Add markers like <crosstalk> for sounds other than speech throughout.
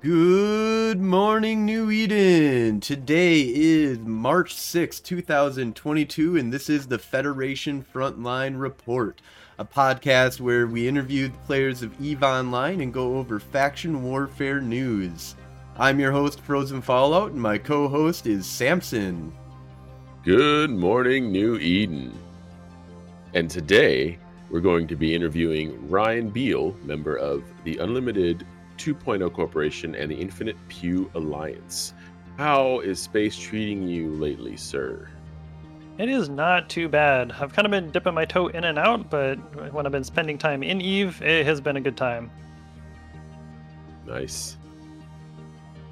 Good morning, New Eden. Today is March 6, 2022, and this is the Federation Frontline Report, a podcast where we interview the players of EVE Online and go over faction warfare news. I'm your host, Frozen Fallout, and my co host is Samson. Good morning, New Eden. And today we're going to be interviewing Ryan Beal, member of the Unlimited 2.0 Corporation and the Infinite Pew Alliance. How is space treating you lately, sir? It is not too bad. I've kind of been dipping my toe in and out, but when I've been spending time in Eve, it has been a good time. Nice.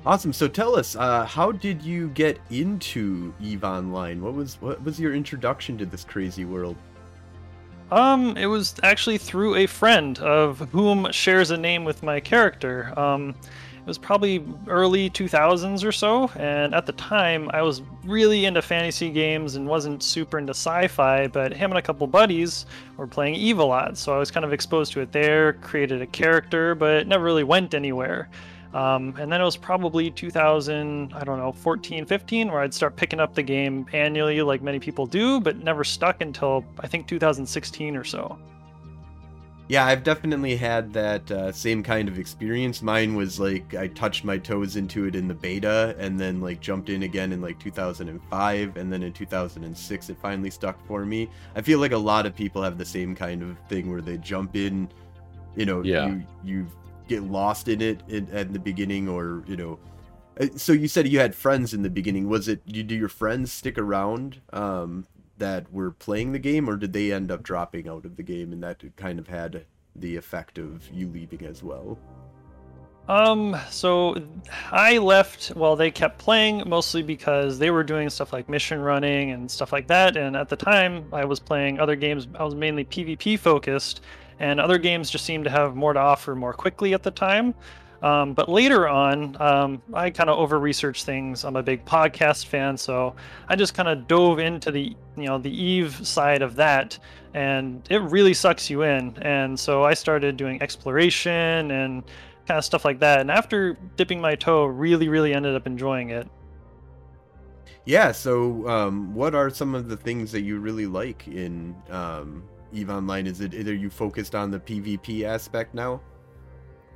Awesome. So tell us, uh, how did you get into Eve Online? What was what was your introduction to this crazy world? Um, it was actually through a friend of whom shares a name with my character. Um, it was probably early 2000s or so, and at the time I was really into fantasy games and wasn't super into sci-fi. But him and a couple buddies were playing Eve a lot, so I was kind of exposed to it there. Created a character, but never really went anywhere. Um, and then it was probably 2000, I don't know, 14, 15, where I'd start picking up the game annually, like many people do, but never stuck until I think 2016 or so. Yeah, I've definitely had that uh, same kind of experience. Mine was like I touched my toes into it in the beta and then like jumped in again in like 2005 and then in 2006 it finally stuck for me. I feel like a lot of people have the same kind of thing where they jump in, you know, Yeah. you you get lost in it in, at the beginning or, you know, uh, so you said you had friends in the beginning. Was it do your friends stick around um that were playing the game or did they end up dropping out of the game and that kind of had the effect of you leaving as well? Um, so I left while they kept playing, mostly because they were doing stuff like mission running and stuff like that. And at the time, I was playing other games. I was mainly PvP focused, and other games just seemed to have more to offer more quickly at the time. Um, but later on, um, I kind of over researched things. I'm a big podcast fan, so I just kind of dove into the you know the Eve side of that, and it really sucks you in. And so I started doing exploration and kind of stuff like that. And after dipping my toe, really, really ended up enjoying it. Yeah, so um, what are some of the things that you really like in um, Eve Online? Is it are you focused on the PvP aspect now?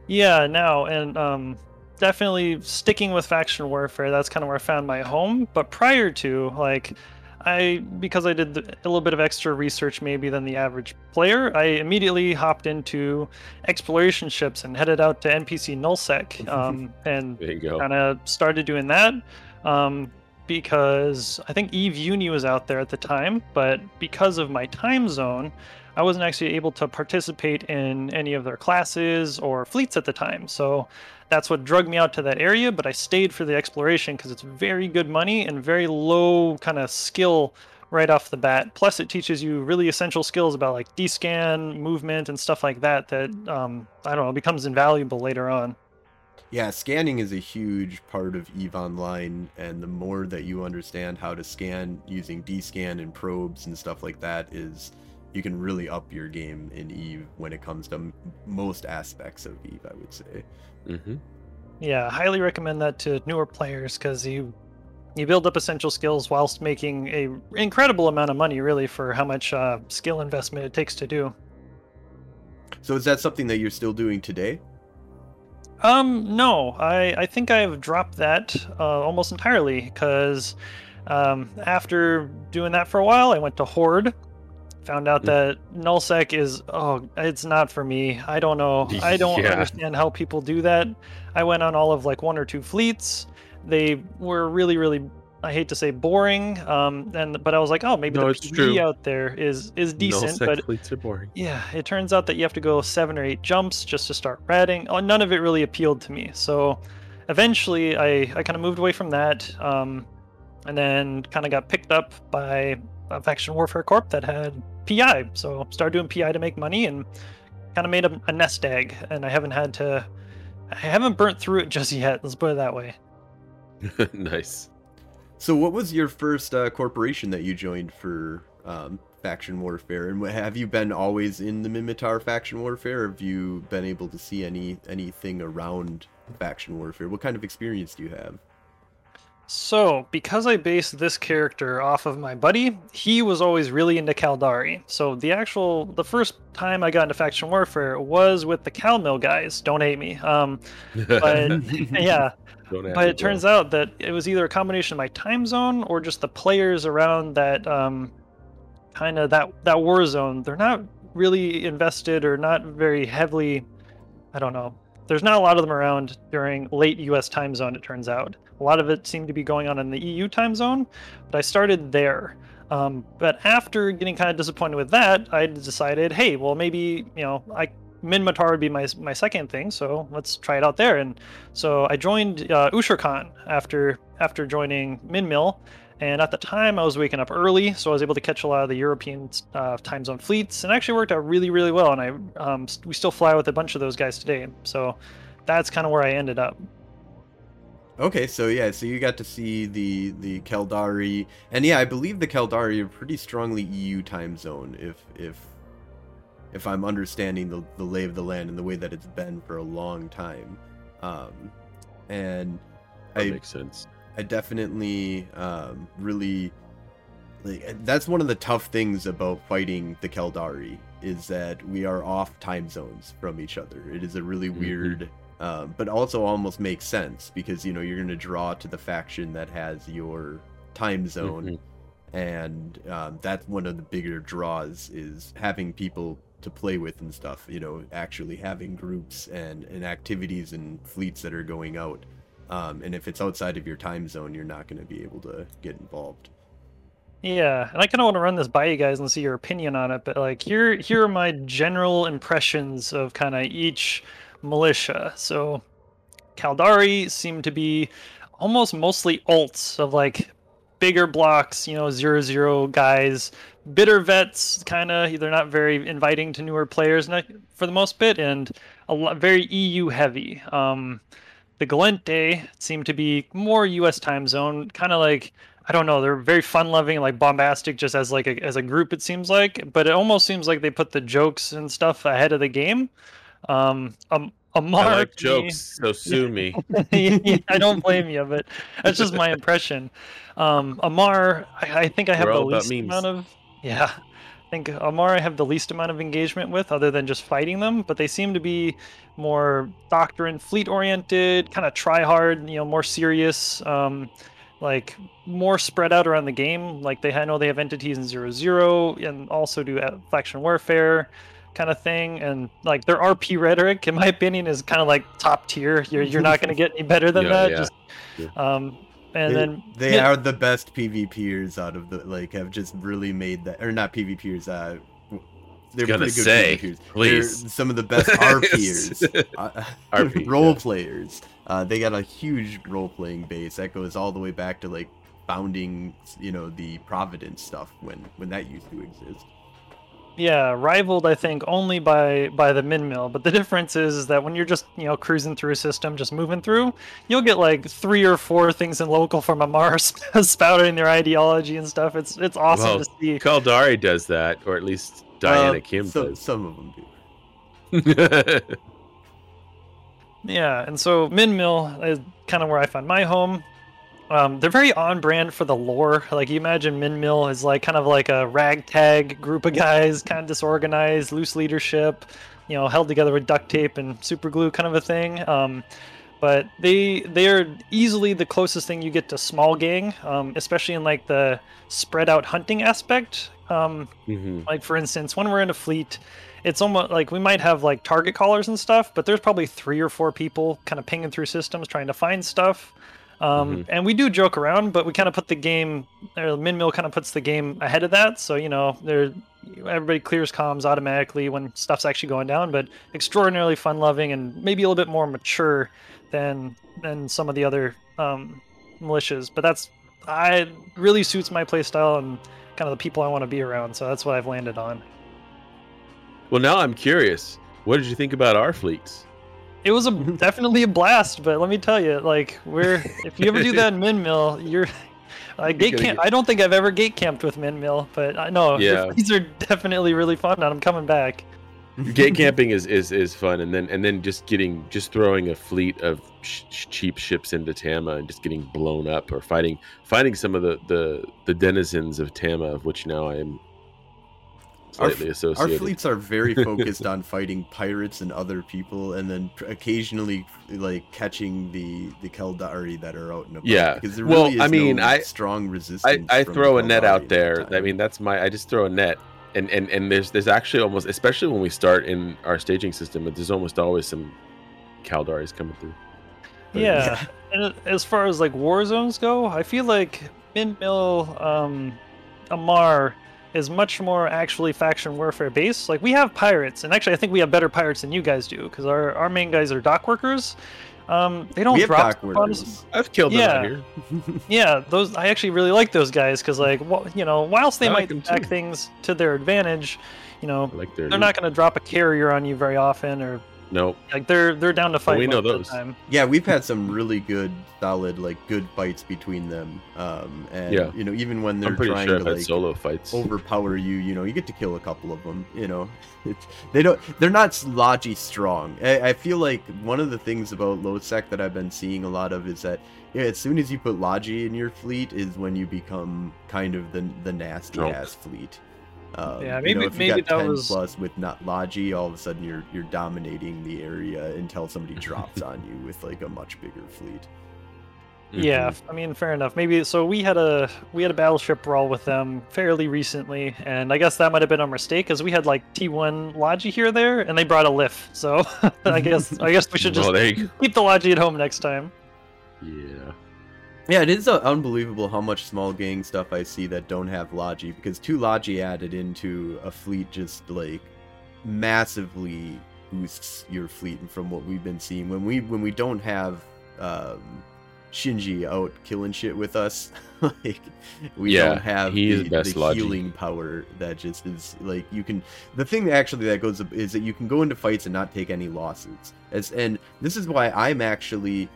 Yeah, now and um, definitely sticking with faction warfare. That's kind of where I found my home. But prior to, like, I because I did the, a little bit of extra research maybe than the average player, I immediately hopped into exploration ships and headed out to NPC nullsec <laughs> um, and There you go. kind of started doing that um, because I think Eve Uni was out there at the time, but because of my time zone, I wasn't actually able to participate in any of their classes or fleets at the time. So that's what drug me out to that area, but I stayed for the exploration because it's very good money and very low kind of skill right off the bat. Plus, it teaches you really essential skills about like D-scan, movement, and stuff like that that um, I don't know becomes invaluable later on. Yeah, scanning is a huge part of EVE Online, and the more that you understand how to scan using D-scan and probes and stuff like that, is you can really up your game in EVE when it comes to m- most aspects of EVE. I would say. hmm Yeah, highly recommend that to newer players because you you build up essential skills whilst making a incredible amount of money, really, for how much uh, skill investment it takes to do. So is that something that you're still doing today? Um, no, I I think I've dropped that uh, almost entirely because um, after doing that for a while, I went to Horde. Found out Mm. that nullsec is oh, it's not for me. I don't know. I <laughs> don't Yeah. understand how people do that. I went on all of like one or two fleets. They were really, really. I hate to say boring. Um, and but I was like, oh, maybe No, the PvE true. out there is is decent, Nullsec but are boring. yeah, it turns out that you have to go seven or eight jumps just to start ratting. Oh, none of it really appealed to me. So eventually, I, I kind of moved away from that, um, and then kind of got picked up by a Faction Warfare Corp that had PI. So started doing PI to make money and kind of made a, a nest egg. And I haven't had to, I haven't burnt through it <laughs> just yet. Let's put it that way. <laughs> nice. So, what was your first uh, corporation that you joined for um, faction warfare? And have you been always in the Minmatar faction warfare? Have you been able to see any anything around faction warfare? What kind of experience do you have? So, because I based this character off of my buddy, he was always really into Caldari. So, the actual, the first time I got into Faction Warfare was with the Cal Mill guys. Don't hate me. Um, but <laughs> yeah, but it turns out that it was either a combination of my time zone or just the players around that um, kind of that that war zone. They're not really invested or not very heavily. I don't know. There's not a lot of them around during late U.S. time zone. It turns out a lot of it seemed to be going on in the EU time zone, but I started there. Um, but after getting kind of disappointed with that, I decided, hey, well, maybe you know, I Minmatar would be my my second thing, so let's try it out there. And so I joined uh, Ushra'Khan after after joining Minmil, and at the time I was waking up early, so I was able to catch a lot of the European uh, time zone fleets, and actually worked out really really well. And I um, we still fly with a bunch of those guys today, so that's kind of where I ended up. Okay, so yeah, so you got to see the the Caldari, and yeah, I believe the Caldari are pretty strongly EU time zone. If if if I'm understanding the the lay of the land and the way that it's been for a long time, um, and that I makes sense. I definitely um, really like that's one of the tough things about fighting the Caldari is that we are off time zones from each other. It is a really Mhm. weird um, but also almost makes sense because you know you're going to draw to the faction that has your time zone Mhm. and um, that's one of the bigger draws is having people to play with and stuff you know actually having groups and, and activities and fleets that are going out um, and if it's outside of your time zone you're not going to be able to get involved Yeah, and I kind of want to run this by you guys and see your opinion on it. But like, here, here are my general impressions of kind of each militia. So, Caldari seem to be almost mostly alts of like bigger blocks, you know, zero zero guys. Bitter vets, kind of, they're not very inviting to newer players for the most bit, and a lot very EU heavy. Um, the Gallente seem to be more U.S. time zone, kind of like I don't know. They're very fun loving, like bombastic, just as like a, as a group. It seems like, but it almost seems like they put the jokes and stuff ahead of the game. Um, um Amarr, I like jokes, so sue me. <laughs> I don't blame you, but that's just my impression. Um, Amarr, I, I think I have We're the least amount of yeah. I think Amarr I have the least amount of engagement with, other than just fighting them. But they seem to be more doctrine, fleet oriented, kind of try hard, you know, more serious. Um, like more spread out around the game. Like they I know they have entities in zero zero and also do uh, faction warfare kind of thing. And like their RP rhetoric, in my opinion, is kind of like top tier. You're you're not going to get any better than <laughs> Yeah, that. yeah. Just Yeah. um, and they, then they mid- are the best PvPers out of the like have just really made that or not PvPers. Uh, they're Gonna pretty good say, PvPers. please. They're some of the best <laughs> RPers, uh, <laughs> RP, role yeah. players. Uh, they got a huge role playing base that goes all the way back to like founding, you know, the Providence stuff when when that used to exist. Yeah, rivaled I think only by by the min mill. But the difference is, is that when you're just you know cruising through a system, just moving through, you'll get like three or four things in local from Amarrs <laughs> spouting their ideology and stuff. It's it's awesome Well, to see. Caldari does that, or at least Diana Uh, Kim so- does. Some of them do. <laughs> Yeah, and so Min Mill is kind of where I find my home. Um, they're very on brand for the lore. Like you imagine Min Mill is like kind of like a ragtag group of guys, kind of disorganized, loose leadership, you know, held together with duct tape and super glue kind of a thing. Um, but they they are easily the closest thing you get to small gang, um, especially in like the spread out hunting aspect. Um, Mhm. like for instance, when we're in a fleet, it's almost like we might have like target callers and stuff, but there's probably three or four people kind of pinging through systems trying to find stuff. Um, And we do joke around, but we kind of put the game, or Min Mill kind of puts the game ahead of that. So you know, there everybody clears comms automatically when stuff's actually going down. But extraordinarily fun loving and maybe a little bit more mature than than some of the other um, militias. But that's I really suits my playstyle and kind of the people I want to be around. So that's what I've landed on. Well, now I'm curious. What did you think about our fleets? It was a <laughs> definitely a blast, but let me tell you, like we're if you ever do that in <laughs> Min Mill, you're like gate camp. get- I don't think I've ever gate camped with Min Mill, but I know <laughs> Yeah. these are definitely really fun, and I'm coming back. gate camping is, is is fun, and then and then just getting just throwing a fleet of sh- cheap ships into Tama and just getting blown up, or fighting finding some of the the the denizens of Tama, of which now I am Our, slightly our associated. fleets are very <laughs> focused on fighting pirates and other people, and then pr- occasionally like catching the the Caldari that are out and about. Yeah. because there Well, really is I mean, no I- strong resistance. I, I throw the a net out there. the I mean, that's my. I just throw a net, and and and there's there's actually almost, especially when we start in our staging system, there's almost always some Caldaris coming through. But- Yeah. <laughs> And as far as like war zones go, I feel like Min Mill, um, Amarr is much more actually faction warfare based. Like we have pirates, and actually I think we have better pirates than you guys do because our, our main guys are dock workers. Um, they don't we have drop dock stuff on us- workers. I've killed them Yeah. here. <laughs> Yeah, those I actually really like those guys because like wh- you know whilst they I might them attack too. things to their advantage, you know like they're not going to drop a carrier on you very often or No, like they're they're down to fight. we know most of the those. time. Yeah, we've had some really good, solid, like good fights between them. Um, and Yeah. you know, even when they're I'm trying sure to like solo fights. overpower you, you know, you get to kill a couple of them. You know, it's, they don't, they're not logi strong. I, I feel like one of the things about Lowsec that I've been seeing a lot of is that yeah, as soon as you put logi in your fleet is when you become kind of the the nasty Drunk. ass fleet. Um, Yeah, you maybe- know, if you maybe got that 10 was- plus with not logi, all of a sudden you're you're dominating the area until somebody <laughs> drops on you with like a much bigger fleet. Yeah, Mhm. f- I mean, fair enough. Maybe so. We had a we had a battleship brawl with them fairly recently, and I guess that might have been a mistake because we had like T1 Logi here there, and they brought a lift. So <laughs> I guess I guess we should <laughs> just Well, there you go. keep the Logi at home next time. Yeah. Yeah, it is uh, unbelievable how much small gang stuff I see that don't have Logi because two Logi added into a fleet just like massively boosts your fleet and from what we've been seeing. When we when we don't have um Shinji out killing shit with us <laughs> like we Yeah, don't have he the, the healing power that just is like you can the thing actually that goes up is that you can go into fights and not take any losses. As and this is why I'm actually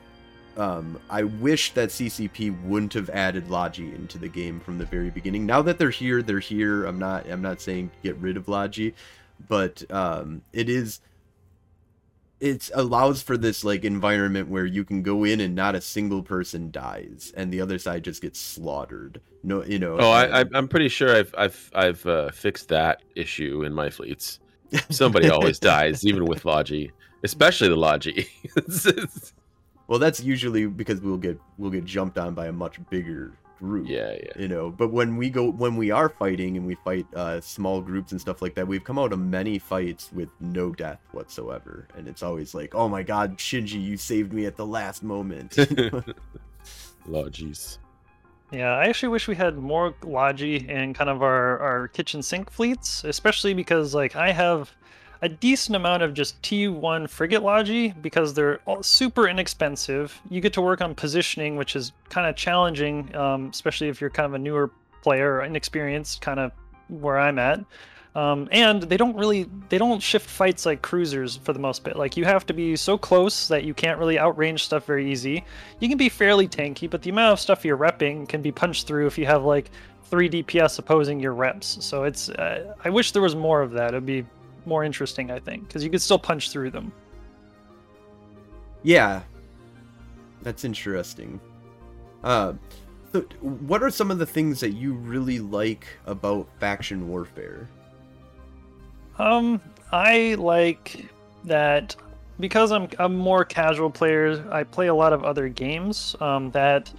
um, I wish that CCP wouldn't have added Logi into the game from the very beginning. Now that they're here, they're here. I'm not I'm not saying get rid of Logi, but um, it is it allows for this like environment where you can go in and not a single person dies and the other side just gets slaughtered. No, you know. Oh, I, I'm pretty sure I've I've I've uh, fixed that issue in my fleets. Somebody <laughs> always dies, even with Logi, especially the Logi. <laughs> It's- it's- well, that's usually because we'll get we'll get jumped on by a much bigger group. yeah, yeah. you know but when we go when we are fighting and we fight uh small groups and stuff like that we've come out of many fights with no death whatsoever and it's always like oh my god shinji you saved me at the last moment <laughs> <laughs> Logis. Yeah, I actually wish we had more Logi in kind of our, our kitchen sink fleets, especially because like I have a decent amount of just T1 frigate Logi because they're super inexpensive. You get to work on positioning, which is kind of challenging, um, especially if you're kind of a newer player inexperienced, kind of where I'm at. Um, and they don't really they don't shift fights like cruisers for the most part. Like you have to be so close that you can't really outrange stuff very easy you can be fairly tanky, but the amount of stuff you're repping can be punched through if you have like three DPS opposing your reps. So it's uh, I wish there was more of that. It'd be more interesting, I think, because you could still punch through them. yeah that's interesting uh so what are some of the things that you really like about faction warfare Um, I like that because I'm I'm more casual player. I play a lot of other games. Um, that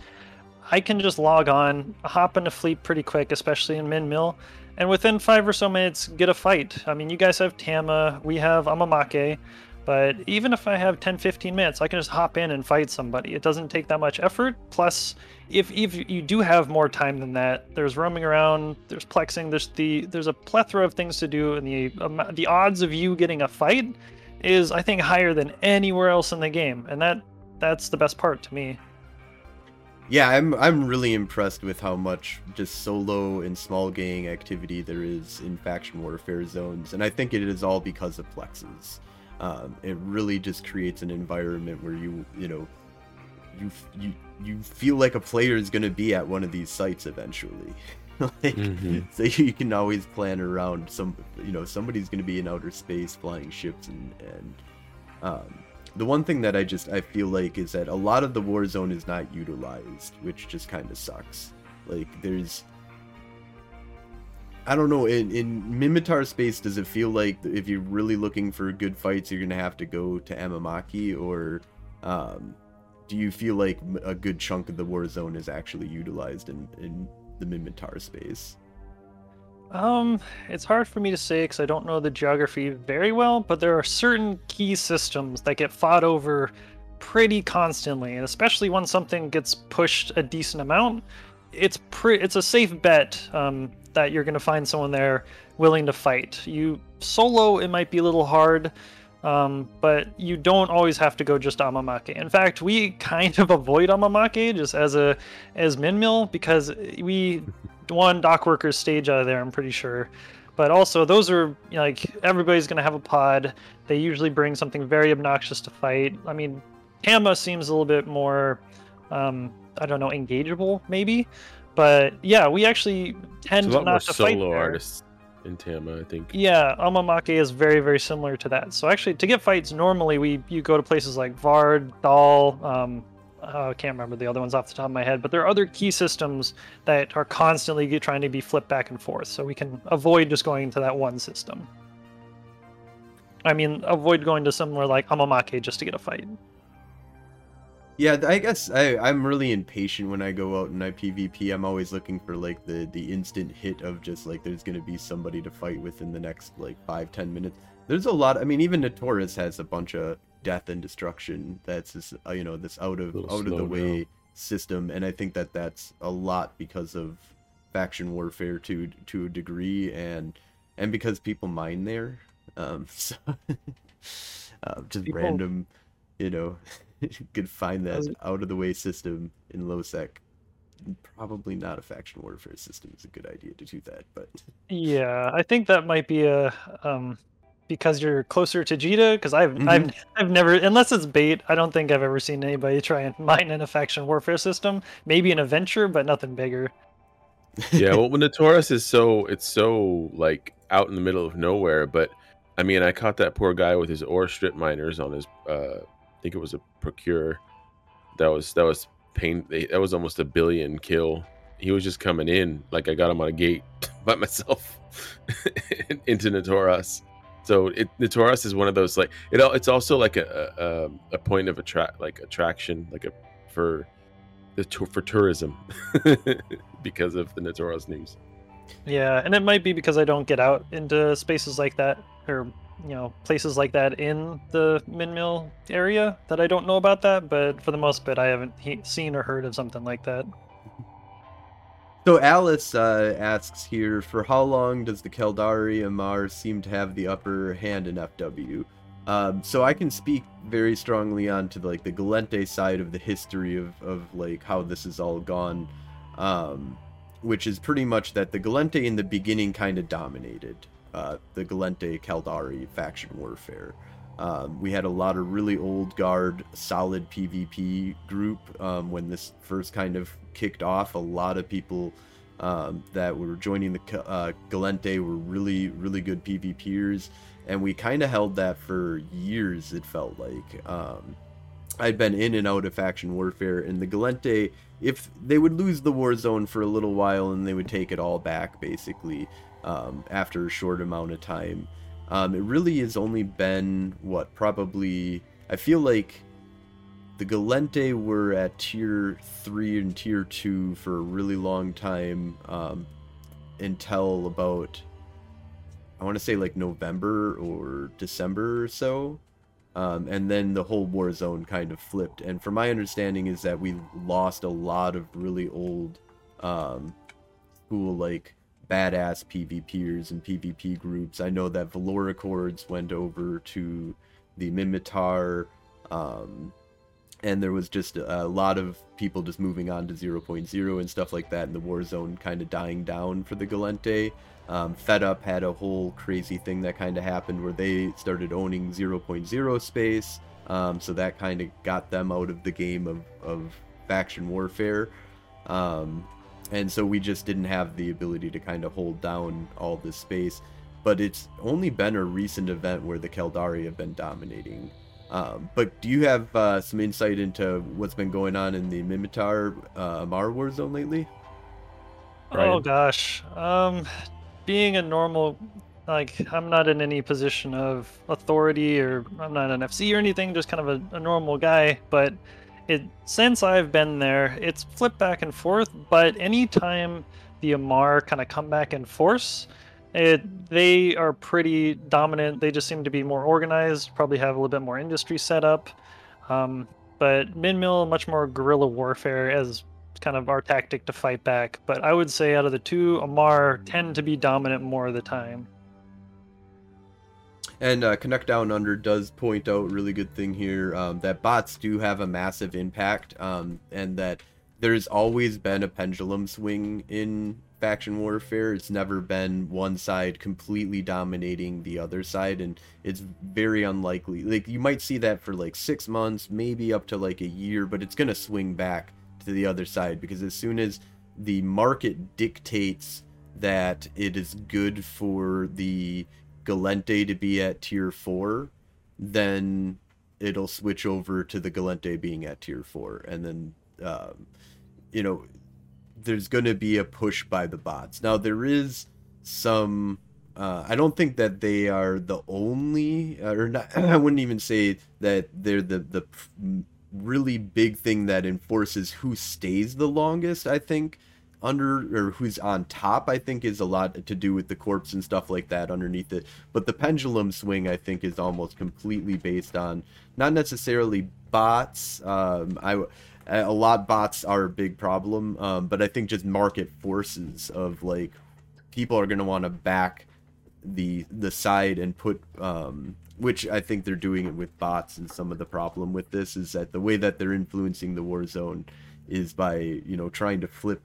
I can just log on, hop into fleet pretty quick, especially in min mill, and within five or so minutes get a fight. I mean, you guys have Tama, we have Amamake, but even if I have 10, 15 minutes, I can just hop in and fight somebody. It doesn't take that much effort. Plus, if if you do have more time than that, there's roaming around, there's plexing, there's the there's a plethora of things to do, and the um, the odds of you getting a fight is I think higher than anywhere else in the game, and that that's the best part to me. Yeah, I'm I'm really impressed with how much just solo and small gang activity there is in faction warfare zones, and I think it is all because of plexes. Um, it really just creates an environment where you you know you you you feel like a player is going to be at one of these sites eventually. <laughs> like, Mhm. <laughs> so you can always plan around some. You know, somebody's going to be in outer space flying ships, and and um, the one thing that I just I feel like is that a lot of the war zone is not utilized, which just kind of sucks. Like there's I don't know. In in Minmatar space, does it feel like if you're really looking for good fights, you're gonna have to go to Amamake, or um, do you feel like a good chunk of the war zone is actually utilized in in the Minmatar space? Um, it's hard for me to say because I don't know the geography very well, but there are certain key systems that get fought over pretty constantly, and especially when something gets pushed a decent amount, it's pre- it's a safe bet um, that you're going to find someone there willing to fight. You solo, it might be a little hard. Um, but you don't always have to go just Amamake. In fact, we <laughs> kind of avoid Amamake just as a as min mill because we one dock workers stage out of there. I'm pretty sure, but also those are you know, like everybody's gonna have a pod. They usually bring something very obnoxious to fight. I mean, Tama seems a little bit more, um, I don't know, engageable maybe, but yeah, we actually tend There's a lot more not to fight solo there. artists in Tama, I think. Yeah, Amamake is very, very similar to that. So actually, to get fights, normally we you go to places like Vard, Dal. Um, uh, I can't remember the other ones off the top of my head, but there are other key systems that are constantly trying to be flipped back and forth, so we can avoid just going to that one system. I mean, avoid going to somewhere like Amamake just to get a fight. Yeah, I guess I, I'm really impatient when I go out and I PvP. I'm always looking for like the the instant hit of just like there's gonna be somebody to fight within the next like five ten minutes. There's a lot. I mean, even Notorious has a bunch of death and destruction. That's this uh, you know this out of out of the slow way down. system, and I think that that's a lot because of faction warfare to to a degree, and and because people mine there. Um, <laughs> so uh, just People- random, you know, <laughs> could find that As- out of the way system in low sec. Probably not a faction warfare system is a good idea to do that, but Yeah, I think that might be a um because you're closer to Jita. Because I've I've I've never unless it's bait. I don't think I've ever seen anybody try and <laughs> mine in a faction warfare system. Maybe an adventure, but nothing bigger. yeah, well, when the <laughs> Taurus is so it's so like out in the middle of nowhere. But I mean, I caught that poor guy with his ore strip miners on his. uh I think it was a Procurer. That was that was pain. That was almost a billion kill. He was just coming in like I got him on a gate <laughs> by myself into Notoras. So it Notoras is one of those like it. It's also like a a, um, a point of attract like attraction like a for the for tourism <laughs> because of the Notoras news. Yeah, and it might be because I don't get out into spaces like that or you know places like that in the min mill area that I don't know about that. But for the most part, I haven't he- seen or heard of something like that. So Alice uh, asks here, for how long does the Caldari Amar seem to have the upper hand in FW? Um, so I can speak very strongly on to like the Gallente side of the history of, of like how this has all gone, um, which is pretty much that the Gallente in the beginning kind of dominated uh, the Gallente Caldari faction warfare. Um, we had a lot of really old guard, solid PvP group um, when this first kind of kicked off. A lot of people um, that were joining the uh, Gallente were really, really good PvPers, and we kind of held that for years. It felt like um, I'd been in and out of faction warfare, and the Gallente, if they would lose the war zone for a little while, and they would take it all back basically um, after a short amount of time. Um, it really has only been what probably I feel like the Gallente were at tier three and tier two for a really long time um, until about I want to say like November or December or so. Um, and then the whole war zone kind of flipped. And from my understanding is that we lost a lot of really old um, school like badass PvPers and PvP groups. I know that Valoricords went over to the Minmatar, um, and there was just a lot of people just moving on to 0.0 and stuff like that, and the war zone kind of dying down for the Gallente. Um, Fed Up had a whole crazy thing that kind of happened where they started owning 0.0 space, um, so that kind of got them out of the game of, of faction warfare. Um, and so we just didn't have the ability to kind of hold down all this space. But it's only been a recent event where the Caldari have been dominating. Um, but do you have uh, some insight into what's been going on in the Minmatar uh, Amarr War Zone lately? Oh gosh. Um being a normal like I'm not in any position of authority or I'm not an FC or anything, just kind of a, a normal guy, but it since I've been there, it's flipped back and forth, but anytime the Amarr kind of come back in force, it they are pretty dominant. They just seem to be more organized, probably have a little bit more industry set up. Um, but Min Mill much more guerrilla warfare as kind of our tactic to fight back. But I would say out of the two, Amarr tend to be dominant more of the time. And uh, Connect Down Under does point out really good thing here um, that bots do have a massive impact, um, and that there's always been a pendulum swing in faction warfare. It's never been one side completely dominating the other side, and it's very unlikely. Like you might see that for like six months, maybe up to like a year, but it's gonna swing back to the other side because as soon as the market dictates that it is good for the Gallente to be at tier four, then it'll switch over to the Gallente being at tier four, and then um, you know there's going to be a push by the bots. Now there is some. Uh, I don't think that they are the only, uh, or not. <clears throat> I wouldn't even say that they're the the really big thing that enforces who stays the longest. I think under or who's on top i think is a lot to do with the corpse and stuff like that underneath it but the pendulum swing i think is almost completely based on not necessarily bots um i a lot bots are a big problem um but i think just market forces of like people are going to want to back the the side and put um which I think they're doing it with bots and some of the problem with this is that the way that they're influencing the war zone is by you know trying to flip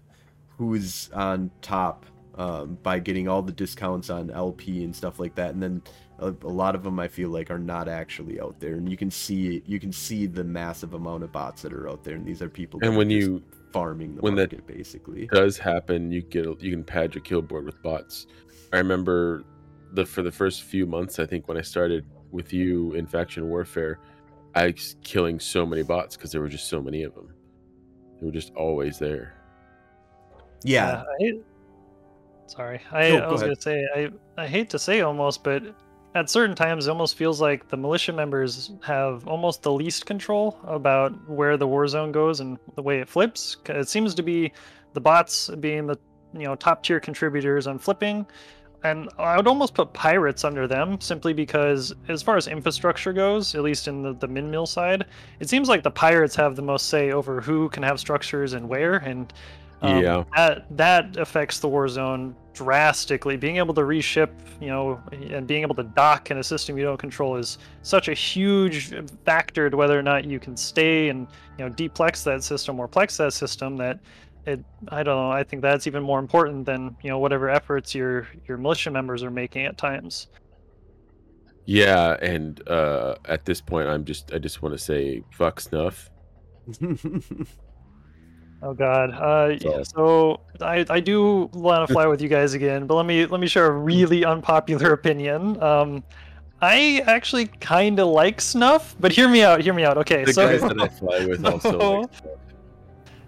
who's on top um, by getting all the discounts on LP and stuff like that, and then a, a, lot of them I feel like are not actually out there, and you can see you can see the massive amount of bots that are out there, and these are people. And when you farming the when market, that basically does happen, you get you can pad your kill board with bots. I remember the for the first few months, I think when I started with you in faction warfare, I was killing so many bots because there were just so many of them. They were just always there. Yeah. Uh, I, sorry, I, No, I was ahead. gonna say I I hate to say almost, but at certain times it almost feels like the militia members have almost the least control about where the war zone goes and the way it flips. It seems to be the bots being the you know top tier contributors on flipping. And I would almost put pirates under them simply because, as far as infrastructure goes, at least in the, the min mill side, it seems like the pirates have the most say over who can have structures and where. And um, Yeah. that that affects the war zone drastically. Being able to reship, you know, and being able to dock in a system you don't control is such a huge factor to whether or not you can stay and you know deplex that system or plex that system. That it, I don't know. I think that's even more important than you know whatever efforts your your militia members are making at times. Yeah, and uh, at this point, I'm just I just want to say fuck snuff. <laughs> Oh God. Uh, So- yeah, so I, I do want to fly with you guys again, but let me let me share a really unpopular opinion. Um, I actually kind of like Snuff, but hear me out. Hear me out. Okay, The so guys that I fly with <laughs> also like snuff.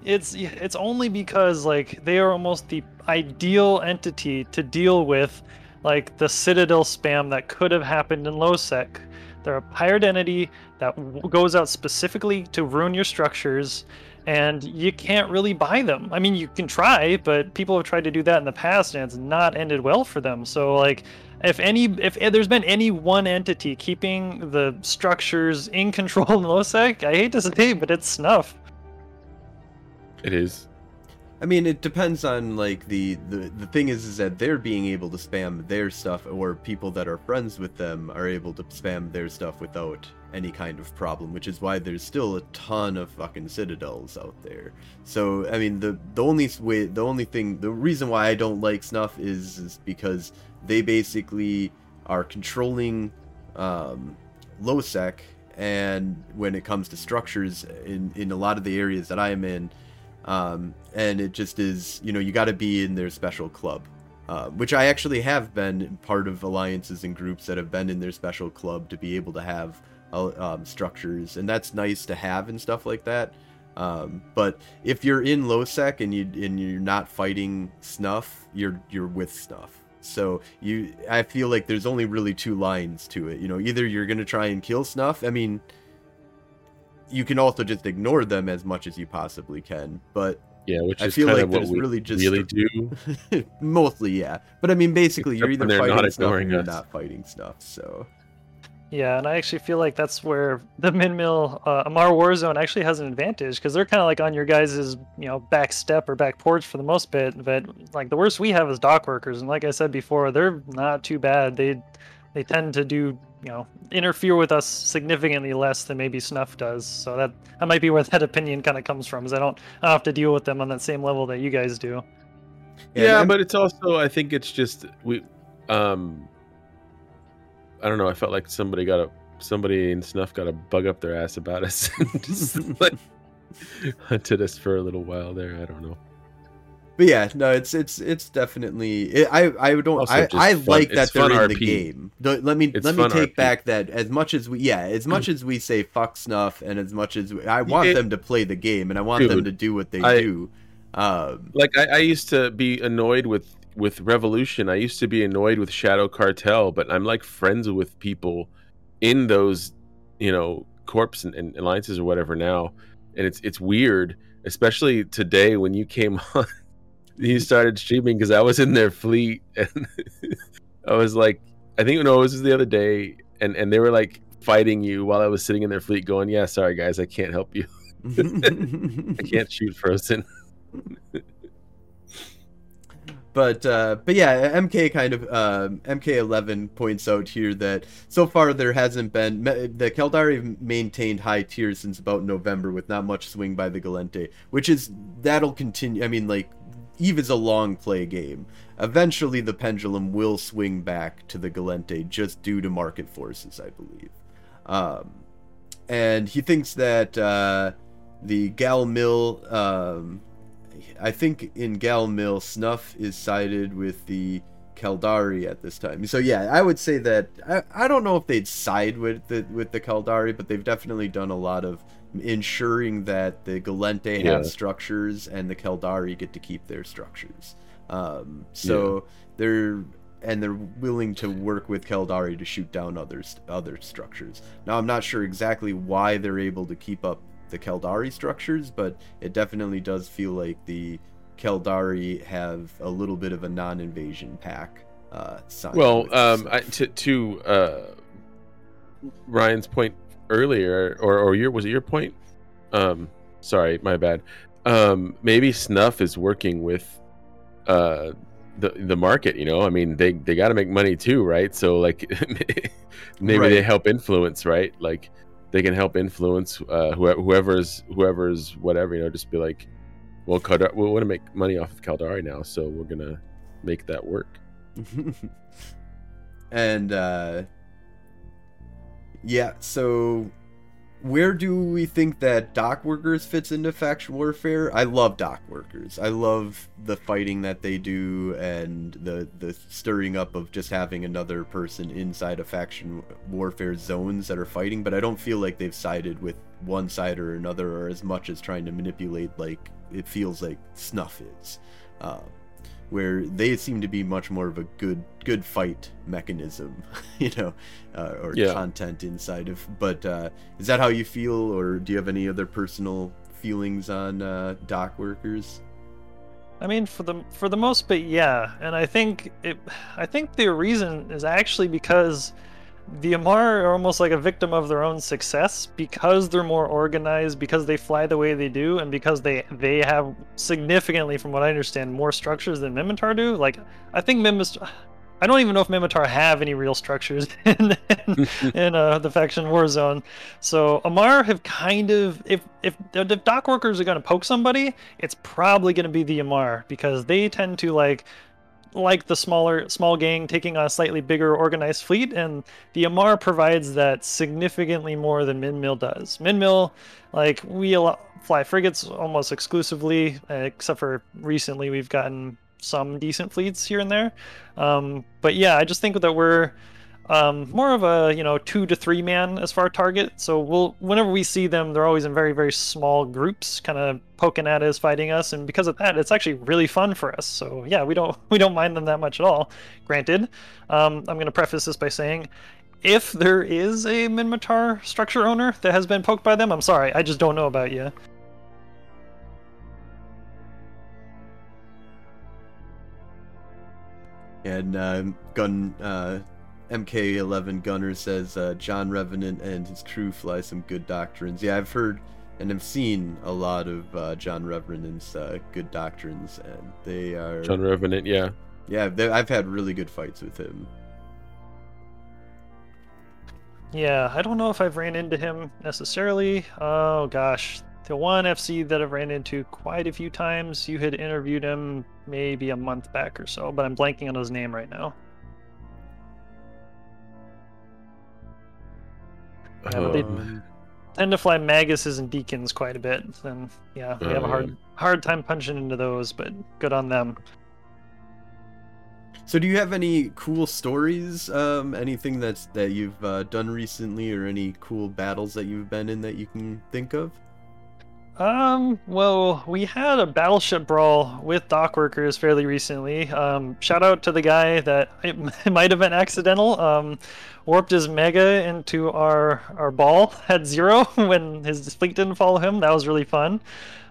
it's it's only because like they are almost the ideal entity to deal with like the citadel spam that could have happened in lowsec they're a pirate entity that w- goes out specifically to ruin your structures and you can't really buy them. I mean you can try but people have tried to do that in the past and it's not ended well for them. So like if any if there's been any one entity keeping the structures in control in <laughs> lowsec i hate to say but it's snuff. It is. I mean, it depends on like the, the the thing is is that they're being able to spam their stuff, or people that are friends with them are able to spam their stuff without any kind of problem, which is why there's still a ton of fucking citadels out there. So I mean, the the only way, the only thing, the reason why I don't like Snuff is is because they basically are controlling um, low sec, and when it comes to structures in in a lot of the areas that I am in um, and it just is you know you got to be in their special club. Uh, which i actually have been part of alliances and groups that have been in their special club to be able to have uh, um, structures. And that's nice to have and stuff like that. Um, but if you're in low sec and you and you're not fighting snuff you're you're with snuff so you i feel like there's only really two lines to it. You know either you're to try and kill snuff i mean you can also just ignore them as much as you possibly can. But yeah, which I is feel kind like of what there's we really just really do. <laughs> mostly, yeah. But I mean, basically, Except you're either they're not fighting stuff or you're us. not fighting stuff. So Yeah, and I actually feel like that's where the min mill uh, Amarr Warzone actually has an advantage because they're kind of like on your guys' you know back step or back porch for the most bit. But like the worst we have is dock workers, and like I said before, they're not too bad. They they tend to do you know interfere with us significantly less than maybe Snuff does. So that that might be where that <laughs> opinion kind of comes from. Is I don't I don't have to deal with them on that same level that you guys do. Yeah, and- but it's also I think it's just we um I don't know, I felt like somebody got a somebody in Snuff got a bug up their ass about us <laughs> and just like <laughs> hunted us for a little while there. I don't know. But yeah, no, it's it's it's definitely. It, I I don't. I, I fun- like that they're in the game. Let me It's let me take RP. back that as much as we yeah as much as we say fuck snuff and as much as we, I want It- them to play the game and I want them to do what they I- do. Um, Like I, I used to be annoyed with with Revolution. I used to be annoyed with Shadow Cartel, but I'm like friends with people in those, you know, corps and, and alliances or whatever now, and it's it's weird, especially today when you came <laughs> on. You started streaming because I was in their fleet, and <laughs> I was like, I think no, it was the other day, and and they were like fighting you while I was sitting in their fleet, going, "Yeah, sorry guys, I can't help you. <laughs> I can't shoot frozen." <laughs> but uh, but yeah, MK kind of um, MK11 points out here that so far there hasn't been the Caldari maintained high tiers since about November with not much swing by the Gallente, which is that'll continue. I mean, like Eve is a long play game. Eventually, the pendulum will swing back to the Gallente just due to market forces, I believe. Um, and he thinks that uh, the Gal Mill. Um, I think in Gal Mill, Snuff is sided with the Caldari at this time. So yeah, I would say that I, I don't know if they'd side with the with the Caldari, but they've definitely done a lot of ensuring that the Gallente Yeah. have structures and the Caldari get to keep their structures. Um, so they're and they're willing to work with Caldari to shoot down other other structures. Now I'm not sure exactly why they're able to keep up the Caldari structures, but it definitely does feel like the Caldari have a little bit of a non-invasion pack. Uh, Well, um. I, to to uh, Ryan's point earlier, or or your was it your point? Um, sorry, my bad. Um, maybe Snuff is working with uh the the market. You know, I mean, they they got to make money too, right? So like, <laughs> maybe they help influence, right? Like they can help influence uh, whoever, whoever's whoever's whatever. You know, just be like, well, Kaldar- we want to make money off of Caldari now, so we're gonna make that work. <laughs> and uh, yeah, so where do we think that dock workers fits into faction warfare? I love dock workers. I love the fighting that they do and the the stirring up of just having another person inside of faction warfare zones that are fighting. But I don't feel like they've sided with one side or another, or as much as trying to manipulate like it feels like Snuff is. Um, where they seem to be much more of a good good fight mechanism, <laughs> you know, uh, or Yeah. content inside of. But uh, is that how you feel, or do you have any other personal feelings on uh, dock workers? I mean, for the for the most part, yeah. And I think it, I think the reason is actually because the Amarr are almost like a victim of their own success because they're more organized, because they fly the way they do, and because they they have significantly, from what I understand, more structures than Minmatar do. Like, I think Minmatar. I don't even know if Minmatar have any real structures <laughs> in in, <laughs> in uh, the faction Warzone. So Amarr have kind of if if the if dock workers are going to poke somebody, it's probably going to be the Amarr because they tend to like like the smaller small gang taking on a slightly bigger organized fleet, and the Amarr provides that significantly more than Minmil does. Minmil, like we fly frigates almost exclusively, except for recently we've gotten some decent fleets here and there. Um, but yeah, I just think that we're um, more of a you know two to three man as far target. So we'll whenever we see them, they're always in very very small groups, kind of poking at us, fighting us, and because of that, it's actually really fun for us. So yeah, we don't <laughs> we don't mind them that much at all. Granted, um, I'm going to preface this by saying. If there is a Minmatar structure owner that has been poked by them, I'm sorry, I just don't know about you. And uh, gun uh, MK11 Gunner says uh, John Revenant and his crew fly some good doctrines. Yeah, I've heard and I've seen a lot of uh, John Revenant's uh, good doctrines, and they are John Revenant. Yeah, yeah, I've had really good fights with him. Yeah, I don't know if I've ran into him necessarily. Oh gosh, the one FC that I've ran into quite a few times. You had interviewed him maybe a month back or so, but I'm blanking on his name right now. Yeah, they tend to fly Maguses and Deacons quite a bit. And yeah, we have a hard oh, hard time punching into those, but good on them. So, do you have any cool stories? Um, anything that's that you've uh, done recently, or any cool battles that you've been in that you can think of? Um, well, we had a battleship brawl with dock workers fairly recently. Um, shout out to the guy that <laughs> it, might have been accidental. Um, warped his mega into our our ball <laughs> at zero <laughs> when his fleet didn't follow him. That was really fun.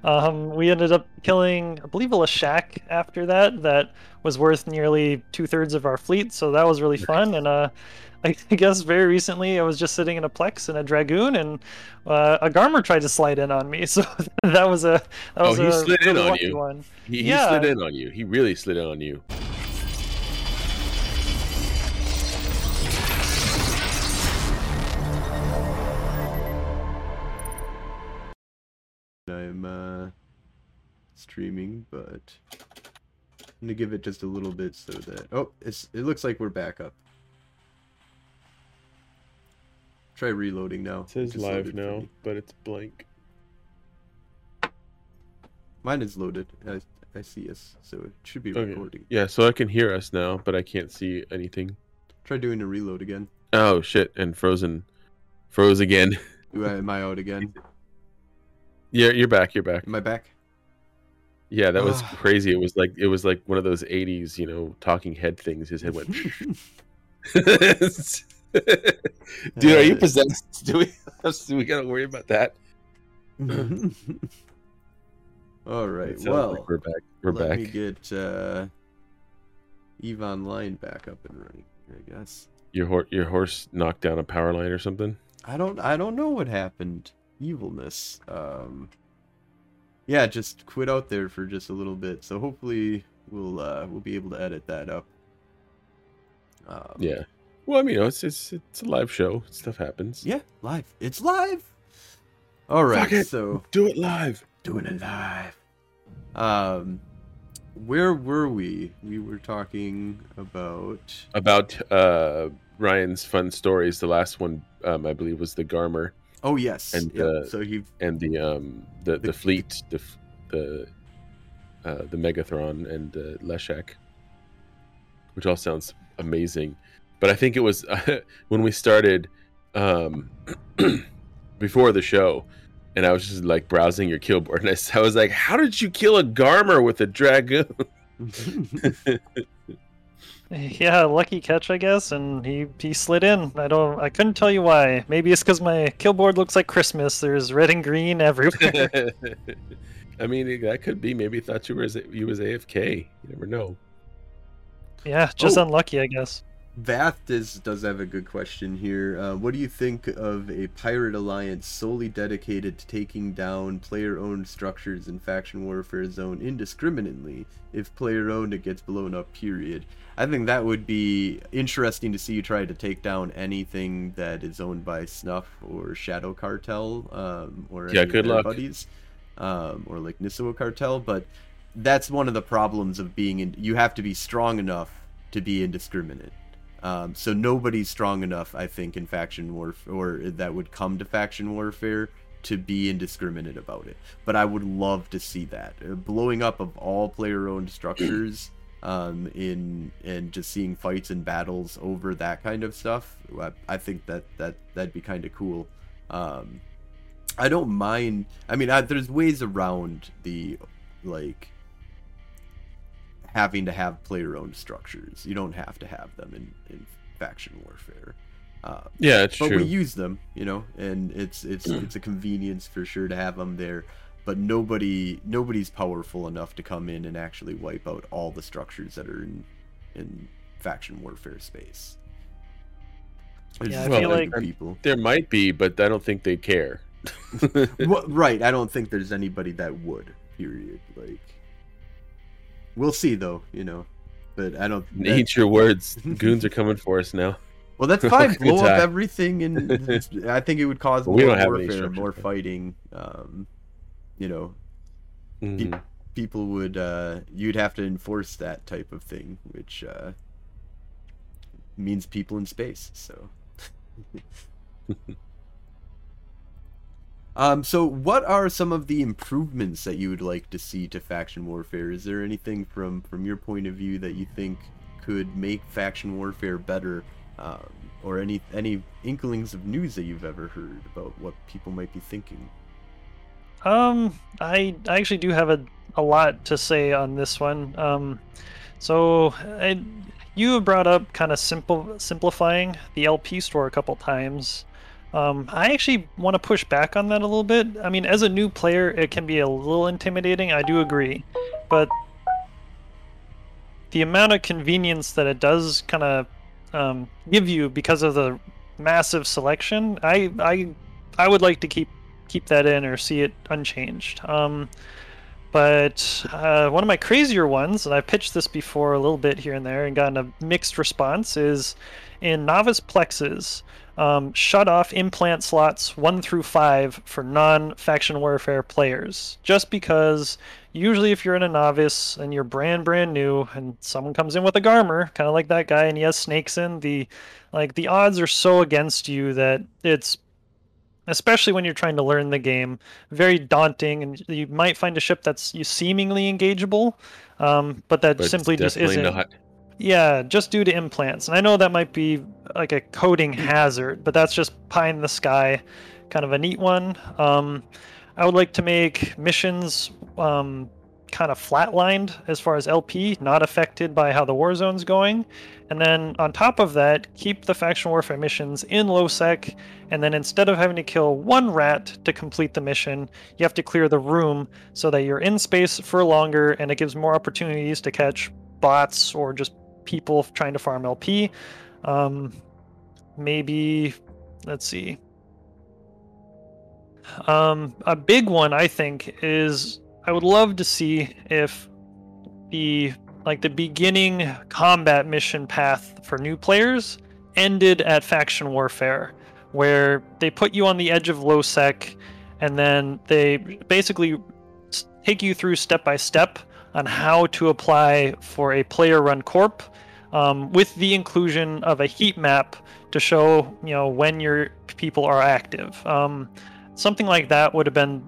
Um, we ended up killing, I believe, a Leshak after that. That was worth nearly two thirds of our fleet, so that was really fun. And uh, <laughs> I guess very recently I was just sitting in a Plex in a Dragoon, and uh, a Garmur tried to slide in on me. <laughs> So <laughs> that was a that was oh, he a slid in on you. One. He, he yeah. slid in on you. He really slid in on you. I'm uh, streaming, but I'm gonna give it just a little bit so that oh, it's it looks like we're back up. Try reloading now. It says live now, but it's blank. Mine is loaded. I, I see us, so it should be okay. recording. Yeah, so I can hear us now, but I can't see anything. Try doing a reload again. Oh shit! And frozen, froze again. <laughs> Am I out again? Yeah, you're back. You're back. Am I back? Yeah, that was ah. crazy. It was like it was like one of those '80s, you know, talking head things. His head went. <laughs> <laughs> <laughs> Dude, are you possessed? <laughs> Do we? Do we gotta worry about that? <laughs> All right. Well, like we're back. We're let back. me get uh, Eve Online back up and running. I guess. Your horse, your horse knocked down a power line or something. I don't. I don't know what happened. Evilness. Um. Yeah, just quit out there for just a little bit. So hopefully we'll uh, we'll be able to edit that up. Um, yeah. Well, I mean, you know, it's it's it's a live show. Stuff happens. Yeah, live. It's live. All right, so do it live. Doing it live. Um, where were we? We were talking about about uh Ryan's fun stories. The last one, um, I believe, was the Garmur. Oh yes, and yep. uh, so he and the um the the, the fleet the the uh, the Megathron and uh, Leshak, which all sounds amazing but I think it was uh, <laughs> when we started um, <clears throat> before the show, and I was just like browsing your kill board, and I, I was like, "How did you kill a Garmur with a dragoon?" <laughs> <laughs> yeah, lucky catch, I guess, and he he slid in. I don't, I couldn't tell you why. Maybe it's because my kill board looks like Christmas. There's red and green everywhere. I mean, that could be. Maybe he thought you were you was AFK. You never know. Yeah, just oh. unlucky, I guess. Vath does, does have a good question here. Uh, what do you think of a pirate alliance solely dedicated to taking down player-owned structures in faction warfare zone indiscriminately? If player-owned, it gets blown up. Period. I think that would be interesting to see you try to take down anything that is owned by Snuff or Shadow Cartel um, or yeah, good luck. buddies, um, or like Nisua Cartel. But that's one of the problems of being in. You have to be strong enough to be indiscriminate. Um, so nobody's strong enough, I think, in faction warfare, or that would come to faction warfare to be indiscriminate about it. But I would love to see that uh, blowing up of all player-owned structures, <clears throat> um, in and just seeing fights and battles over that kind of stuff. I, I think that that that'd be kind of cool. Um, I don't mind. I mean, I, there's ways around the like having to have player-owned structures. You don't have to have them in, in faction warfare. Uh, yeah, it's but true. we use them, you know, and it's it's it's a convenience for sure to have them there. But nobody nobody's powerful enough to come in and actually wipe out all the structures that are in in faction warfare space. There's Yeah, I feel like- people. There might be, but I don't think they care. Well, right, I don't think there's anybody that would. Period. Like, we'll see though, you know. But I don't. that- Eat your words. <laughs> Goons are coming for us now. Well, that's <laughs> fine. Blow up everything, and <laughs> I think it would cause more we don't have any warfare, more fighting. Um, you know, Mhm. people would. Uh, you'd have to enforce that type of thing, which uh, means people in space. So. Um, so what are some of the improvements that you would like to see to faction warfare? Is there anything from from your point of view that you think could make faction warfare better, um, or any any inklings of news that you've ever heard about what people might be thinking? Um, I I actually do have a, a lot to say on this one. Um, so I, you brought up kind of simple simplifying the LP store a couple times. Um, I actually want to push back on that a little bit. I mean, as a new player, it can be a little intimidating. I do agree, but the amount of convenience that it does kind of um, give you because of the massive selection, I I I would like to keep keep that in or see it unchanged. Um, but uh, one of my crazier ones, and I've pitched this before a little bit here and there and gotten a mixed response, is in novice plexes. Um, shut off implant slots 1 through 5 for non faction warfare players. Just because usually if you're in a novice and you're brand brand new and someone comes in with a garmur kind of like that guy and he has snakes in the like the odds are so against you that it's especially when you're trying to learn the game very daunting and you might find a ship that's you seemingly engageable um, but that But simply just isn't not. Yeah, just due to implants. And I know that might be like a coding hazard, but that's just pie in the sky, kind of a neat one. Um, I would like to make missions um, kind of flatlined as far as LP, not affected by how the war zone's going. And then on top of that, keep the faction warfare missions in low sec. And then instead of having to kill one rat to complete the mission, you have to clear the room so that you're in space for longer and it gives more opportunities to catch bots or just people trying to farm LP. Um, maybe, let's see. Um, a big one I think is I would love to see if the like the beginning combat mission path for new players ended at faction warfare, where they put you on the edge of low sec, and then they basically take you through step by step on how to apply for a player run corp um, with the inclusion of a heat map to show you know when your people are active. Um, something like that would have been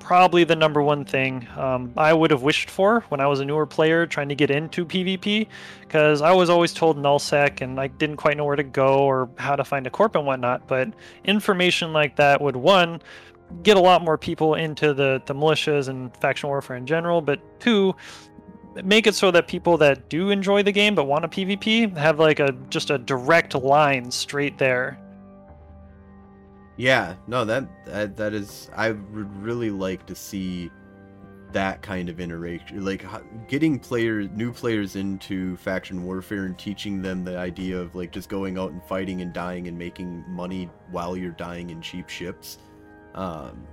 probably the number one thing um, i would have wished for when i was a newer player trying to get into pvp because i was always told nullsec and i didn't quite know where to go or how to find a corp and whatnot but information like that would one get a lot more people into the, the militias and faction warfare in general, but two, make it so that people that do enjoy the game but want a PvP have like a just a direct line straight there. Yeah, no, that that, that is. I would really like to see that kind of interaction, like getting players, new players into faction warfare and teaching them the idea of like just going out and fighting and dying and making money while you're dying in cheap ships. Um,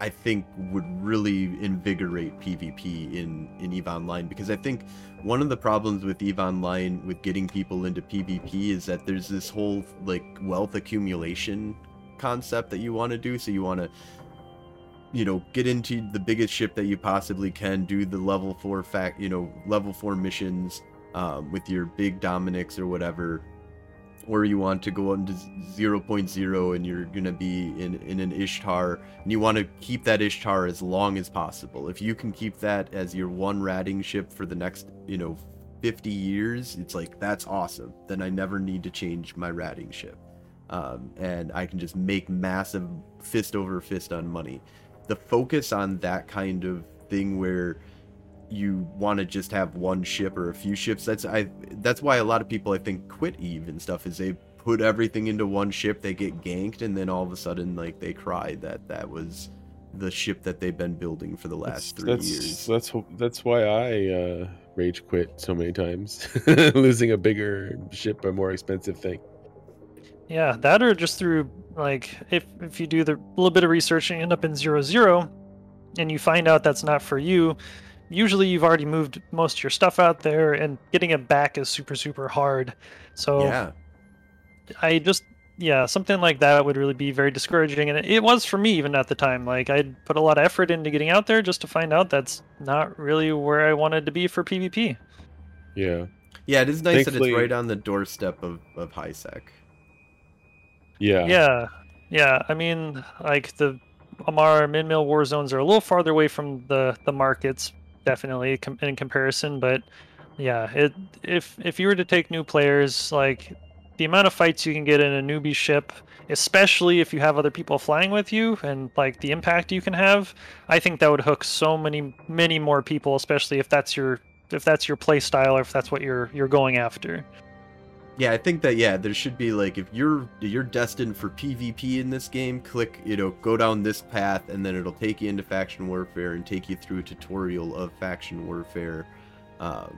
I think would really invigorate PvP in in Eve Online because I think one of the problems with Eve Online with getting people into PvP is that there's this whole like wealth accumulation concept that you want to do. So you want to you know get into the biggest ship that you possibly can do the level 4 fact you know level 4 missions um, with your big Dominix or whatever or you want to go into 0.0 and you're going to be in, in an ishtar and you want to keep that ishtar as long as possible. If you can keep that as your one ratting ship for the next you know 50 years it's like that's awesome. Then i never need to change my ratting ship. Um, and i can just make massive fist over fist on money. The focus on that kind of thing where you want to just have one ship or a few ships that's i that's why a lot of people i think quit eve and stuff is they put everything into one ship they get ganked and then all of a sudden like they cry that that was the ship that they've been building for the last that's, three that's, years That's that's why I uh, rage quit so many times, <laughs> losing a bigger ship, a more expensive thing. Yeah, that or just through like if if you do the little bit of research and you end up in zero zero, and you find out that's not for you, usually you've already moved most of your stuff out there, and getting it back is super super hard. So yeah I just yeah something like that would really be very discouraging, and it, it was for me even at the time. Like I'd put a lot of effort into getting out there just to find out that's not really where I wanted to be for PvP. Yeah, yeah it is nice that it's right on the doorstep of of high sec yeah, Yeah, yeah. I mean, like the Amarr Min Mill war zones are a little farther away from the the markets, definitely com- in comparison. But yeah, it if if you were to take new players, like the amount of fights you can get in a newbie ship, especially if you have other people flying with you, and like the impact you can have, I think that would hook so many many more people, especially if that's your if that's your play style or if that's what you're you're going after. Yeah, I think that yeah, there should be like if you're you're destined for PvP in this game, click you know go down this path, and then it'll take you into faction warfare and take you through a tutorial of faction warfare, um,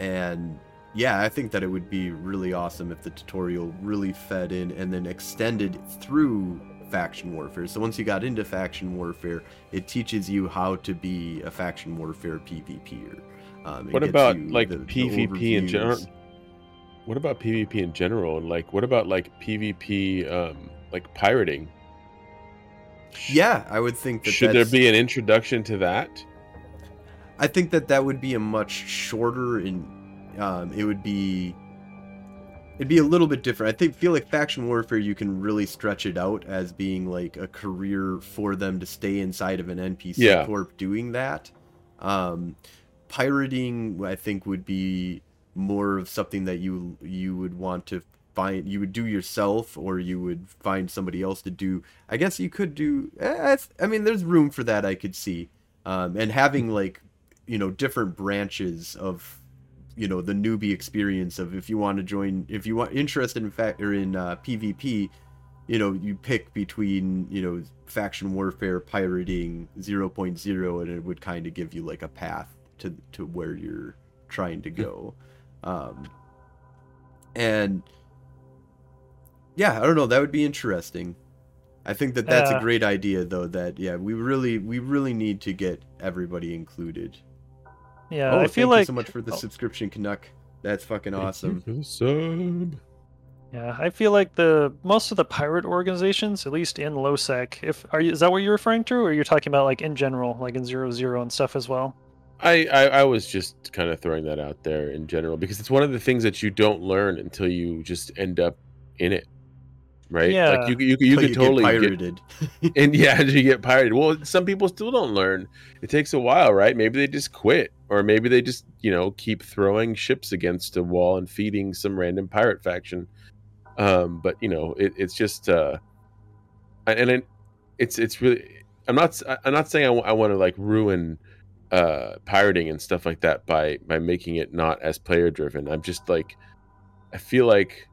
and yeah, I think that it would be really awesome if the tutorial really fed in and then extended through faction warfare. So once you got into faction warfare, it teaches you how to be a faction warfare PvPer. Um, What about like the- the PvP in general? What about PvP in general? And like, what about like PvP, um, like pirating? Yeah, I would think that Should there be an introduction to that? I think that that would be a much shorter and um, it would be it'd be a little bit different. I think feel like faction warfare you can really stretch it out as being like a career for them to stay inside of an NPC Yeah. corp doing that. Um, pirating I think would be more of something that you you would want to find you would do yourself or you would find somebody else to do. I guess you could do eh, I mean there's room for that I could see. Um, and having like you know different branches of you know the newbie experience of if you want to join if you want interested in fact or in uh, pvp you know you pick between you know faction warfare pirating 0.0 and it would kind of give you like a path to to where you're trying to go um and yeah i don't know that would be interesting i think that that's a great idea though that yeah we really we really need to get everybody included Yeah, oh, I feel thank like so much for the oh. subscription, Canuck. That's fucking Thank you awesome. for the sub. Yeah, I feel like the most of the pirate organizations, at least in LowSec, if are you is that what you're referring to, or you're talking about like in general, like in zero zero and stuff as well? I, I I was just kind of throwing that out there in general because it's one of the things that you don't learn until you just end up in it, right? Yeah. Like you you you Till could totally get get, pirated. <laughs> and yeah, <laughs> you get pirated. Well, some people still don't learn. It takes a while, right? Maybe they just quit, or maybe they just you know keep throwing ships against a wall and feeding some random pirate faction. Um, but you know, it, it's just uh, and it, it's it's really. I'm not I'm not saying I want to like ruin uh pirating and stuff like that by by making it not as player driven. I'm just like I feel like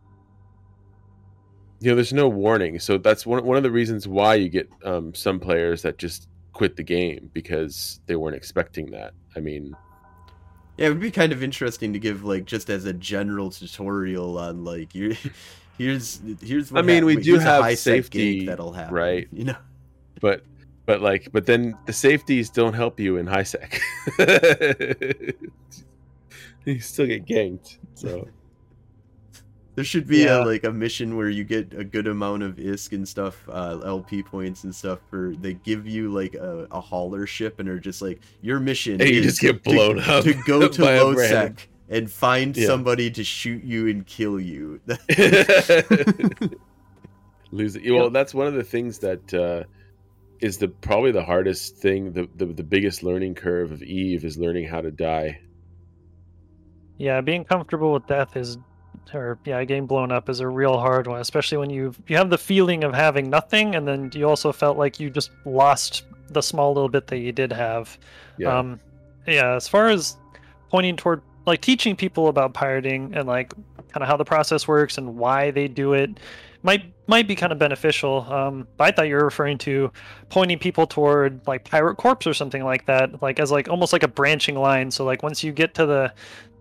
you know there's no warning so that's one, one of the reasons why you get um, some players that just quit the game because they weren't expecting that i mean yeah, it would be kind of interesting to give like just as a general tutorial on like you. <laughs> Here's here's. What I mean, hap- we do have safety, that'll happen, right? You know. but but like but then the safeties don't help you in high sec <laughs> you still get ganked so There should be Yeah. a like a mission where you get a good amount of ISK and stuff, uh, LP points and stuff. For they give you like a, a hauler ship and are just like your mission. And you is just get to- blown <laughs> up to go <laughs> to by a Lowsec and find Yeah. somebody to shoot you and kill you. Lose it. Well, that's one of the things that uh, is the probably the hardest thing. The, the the biggest learning curve of Eve is learning how to die. Yeah, being comfortable with death is, or yeah, getting blown up is a real hard one, especially when you you have the feeling of having nothing, and then you also felt like you just lost the small little bit that you did have. Yeah. Um, yeah, as far as pointing toward like teaching people about pirating and like kind of how the process works and why they do it might might be kind of beneficial. Um, but I thought you were referring to pointing people toward like Pirate Corps or something like that, like as like almost like a branching line. So like once you get to the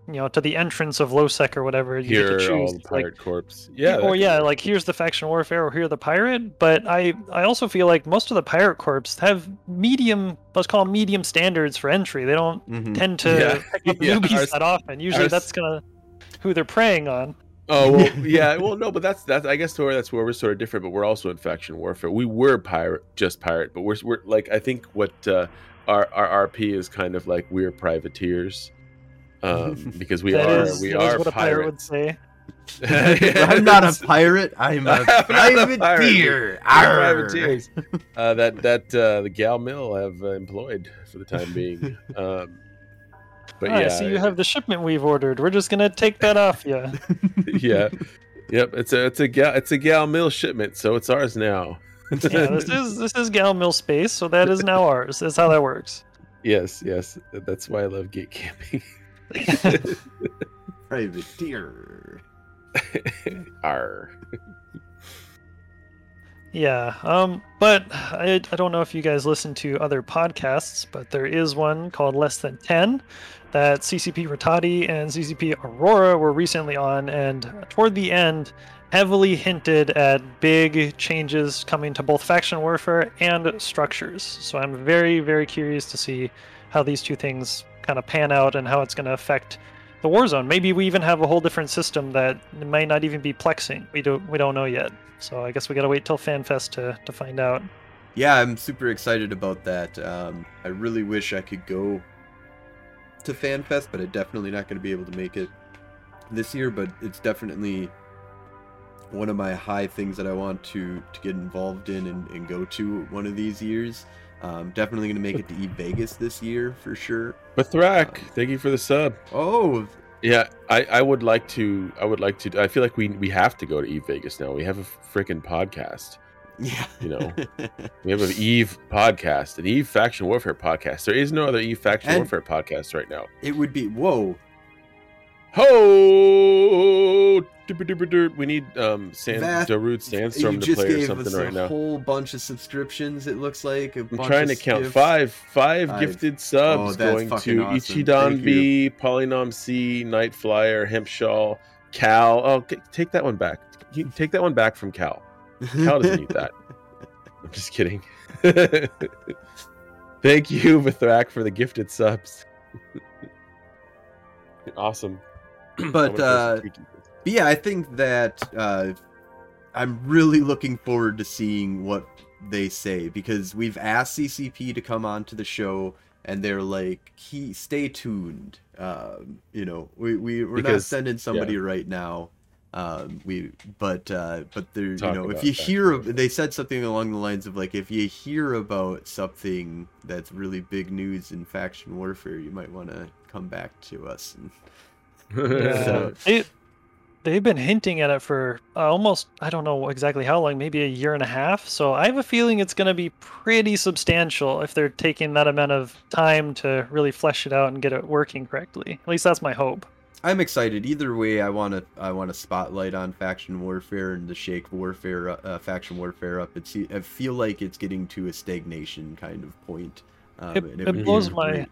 you know to the entrance of Lowsec or whatever, you Here, get to all choose like pirate corps. Yeah. or yeah, like here's the faction warfare, or here the pirate. But I, I also feel like most of the pirate corps have medium, let's call them medium standards for entry. They don't Mhm. tend to Yeah. pick up <laughs> Yeah, newbies ours- that often. Usually, ours- that's gonna who they're preying on. Oh well, <laughs> yeah. Well, no, but that's that's. I guess where that's where we're sort of different. But we're also in faction warfare. We were pirate, just pirate, but we're we're like I think what uh, our our RP is kind of like we're privateers, um, <laughs> because we are is- we that is are what a pirate would pirates. say. <laughs> I'm not a pirate. I'm a I'm not a privateer. We're Arr. privateers. uh, that that uh, the gal mill have uh, employed for the time being. Um, but Ah, I yeah, see you have the shipment we've ordered. We're just gonna take that off you. <laughs> yeah, yep. It's a it's a gal it's a gal mill shipment, so it's ours now. yeah, this <laughs> is this is Gal Mill space, so that is now ours. That's how that works. yes, yes. That's why I love gate camping. <laughs> Privateer. Arr. Yeah, um, but I, I don't know if you guys listen to other podcasts, but there is one called Less Than 10 that CCP Ratatti and CCP Aurora were recently on, and toward the end, heavily hinted at big changes coming to both faction warfare and structures. So I'm very, very curious to see how these two things kind of pan out and how it's going to affect the war zone. Maybe we even have a whole different system that might not even be plexing. We don't we don't know yet. So I guess we gotta wait till FanFest to to find out. Yeah, I'm super excited about that. Um, I really wish I could go to FanFest, but I'm definitely not to be able to make it this year. But it's definitely one of my high things that I want to to get involved in and, and go to one of these years. Um, definitely going to make it to Eve Vegas this year for sure. Bathrak, thank you for the sub. Oh, Yeah, I, I would like to. I would like to. I feel like we we have to go to Eve Vegas now. We have a freaking podcast. yeah. You know, <laughs> we have an Eve podcast, an Eve Faction Warfare podcast. There is no other Eve Faction And- Warfare podcast right now. it would be whoa. Ho! We need um Sand That- Darude Sandstorm to play or gave something us right a whole bunch of subscriptions. It looks like. A I'm trying to count skips. five, five Five. gifted Oh, subs that's going to awesome. Ichidan V, Polynom C, Night Flyer, Hempshaw, Cal. Oh, take that one back. You take that one back from Cal. Cal doesn't need that. <laughs> I'm just kidding. <laughs> Thank you, Vithrak, for the gifted subs. <laughs> awesome. <clears throat> But, uh, post a tweet. But yeah, I think that uh, I'm really looking forward to seeing what they say because we've asked CCP to come on to the show and they're like, "He stay tuned." Um, you know, we we we're not sending somebody right now. Um, we but uh, but there, you Talk know, if you that. hear, they said something along the lines of like, if you hear about something that's really big news in faction warfare, you might want to come back to us. And, Yeah. So- They they've been hinting at it for uh, almost I don't know exactly how long, maybe a year and a half. So I have a feeling it's going to be pretty substantial if they're taking that amount of time to really flesh it out and get it working correctly. At least that's my hope. I'm excited. Either way, I want to I want to spotlight on faction warfare and the shake warfare uh, faction warfare up. It's I feel like it's getting to a stagnation kind of point. Um, It- and it blows my- great-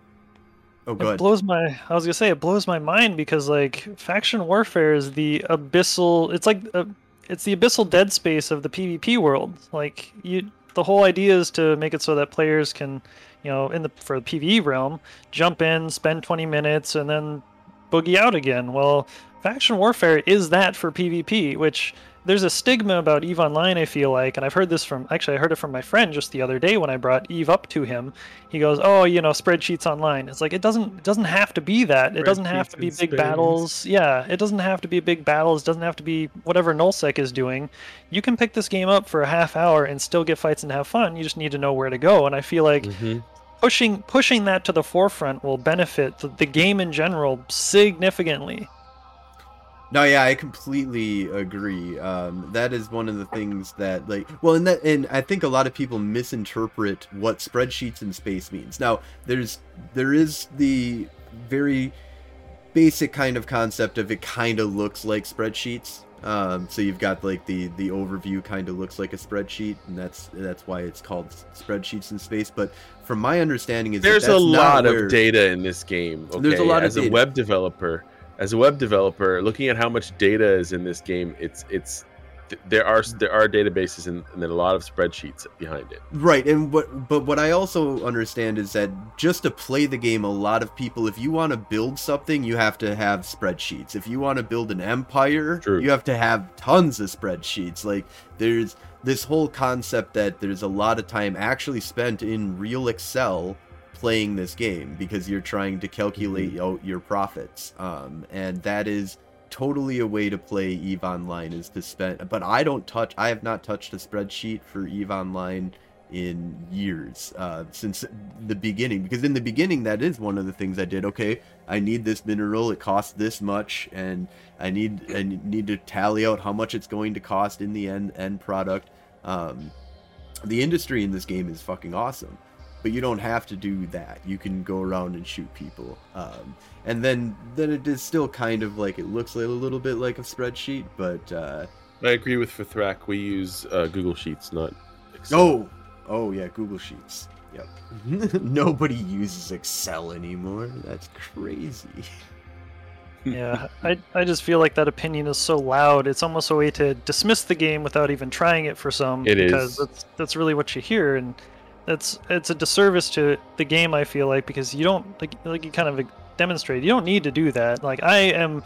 Oh, go It blows my. I was gonna say it blows my mind because like faction warfare is the abyssal. It's like a, it's the abyssal dead space of the PvP world. Like you, the whole idea is to make it so that players can, you know, in the for the PvE realm, jump in, spend 20 minutes, and then boogie out again. Well, faction warfare is that for PvP, which there's a stigma about Eve Online, I feel like, and I've heard this from actually I heard it from my friend just the other day when I brought Eve up to him. He goes, "Oh, you know, spreadsheets online." It's like it doesn't it doesn't have to be that. It doesn't have to be big battles. Yeah, it doesn't have to be big battles. It doesn't have to be whatever nullsec is doing. You can pick this game up for a half hour and still get fights and have fun. You just need to know where to go. And I feel like Mhm. pushing pushing that to the forefront will benefit the, the game in general significantly. No, yeah, I completely agree. Um, that is one of the things that, like, well, and that, and I think a lot of people misinterpret what spreadsheets in space means. Now, there's there is the very basic kind of concept of it kind of looks like spreadsheets. Um, so you've got like the the overview kind of looks like a spreadsheet, and that's that's why it's called spreadsheets in space. But from my understanding, is that There's a that's not lot where- of data in this game. Okay? There's a lot of as a web developer. As a web developer, looking at how much data is in this game, it's it's there are mm. there are databases and, and then a lot of spreadsheets behind it. Right, and what but what I also understand is that just to play the game, a lot of people, if you want to build something, you have to have spreadsheets. If you want to build an empire, True. you have to have tons of spreadsheets. Like there's this whole concept that there's a lot of time actually spent in real Excel playing this game because you're trying to calculate out your profits. Um, and that is totally a way to play Eve Online is to spend but I don't touch I have not touched a spreadsheet for Eve Online in years uh, since the beginning because in the beginning that is one of the things I did. Okay I need this mineral it costs this much and I need I need to tally out how much it's going to cost in the end end product. Um, the industry in this game is fucking awesome but you don't have to do that you can go around and shoot people um, and then then it is still kind of like it looks like a little bit like a spreadsheet but uh, I agree with Fithrak. We use uh, Google Sheets, not Excel. oh oh yeah google sheets yep <laughs> nobody uses excel anymore that's crazy <laughs> yeah, I, I just feel like that opinion is so loud. It's almost a way to dismiss the game without even trying it for some. It because is. that's that's really what you hear, and that's it's a disservice to the game. I feel like because you don't like like you kind of demonstrate you don't need to do that. Like I am.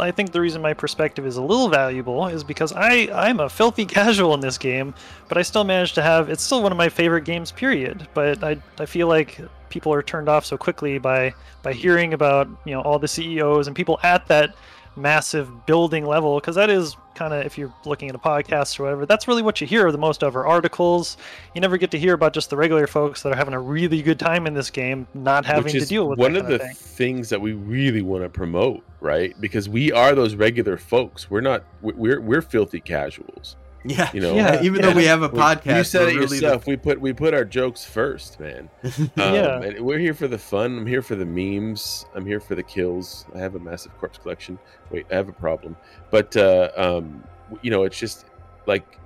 I think the reason my perspective is a little valuable is because I I'm a filthy <laughs> casual in this game, but I still managed to have it's still one of my favorite games. Period. But I I feel like people are turned off so quickly by by hearing about you know all the CEOs and people at that massive building level because that is kind of if you're looking at a podcast or whatever that's really what you hear the most of are articles you never get to hear about just the regular folks that are having a really good time in this game not having to deal with one that of the of thing. things that we really want to promote, right? Because we are those regular folks. We're not. We're we're filthy casuals. Yeah You know, Yeah, even yeah. though we have a podcast You said we're it really the- yourself. We put we put our jokes first, man. <laughs> Um, Yeah. and we're here for the fun. I'm here for the memes. I'm here for the kills. I have a massive corpse collection. Wait, I have a problem. But uh, um, you know, it's just like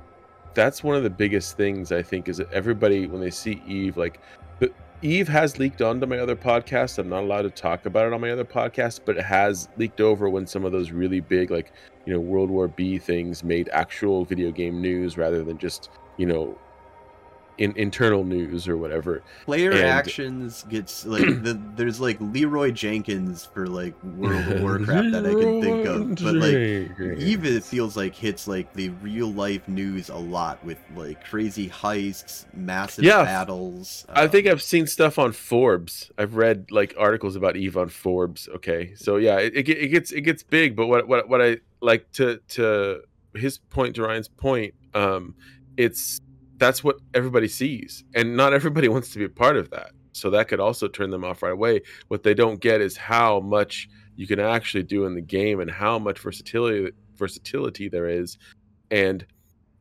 that's one of the biggest things I think is that everybody when they see Eve, like the, Eve has leaked onto my other podcast. I'm not allowed to talk about it on my other podcast, but it has leaked over when some of those really big, like you know, World War Bee things made actual video game news rather than just you know. In, internal news or whatever player And- actions gets like <clears throat> the, there's like leroy jenkins for like world of <laughs> warcraft that i can think of but like Eve it feels like hits like the real life news a lot with like crazy heists, massive Yeah. battles. I think um, I've seen stuff on Forbes. I've read like articles about Eve on Forbes. Okay, so yeah, it, it, it gets it gets big. But what what what I like to to his point to Ryan's point, um, it's that's what everybody sees, and not everybody <laughs> wants to be a part of that. So that could also turn them off right away. What they don't get is how much you can actually do in the game and how much versatility versatility there is, and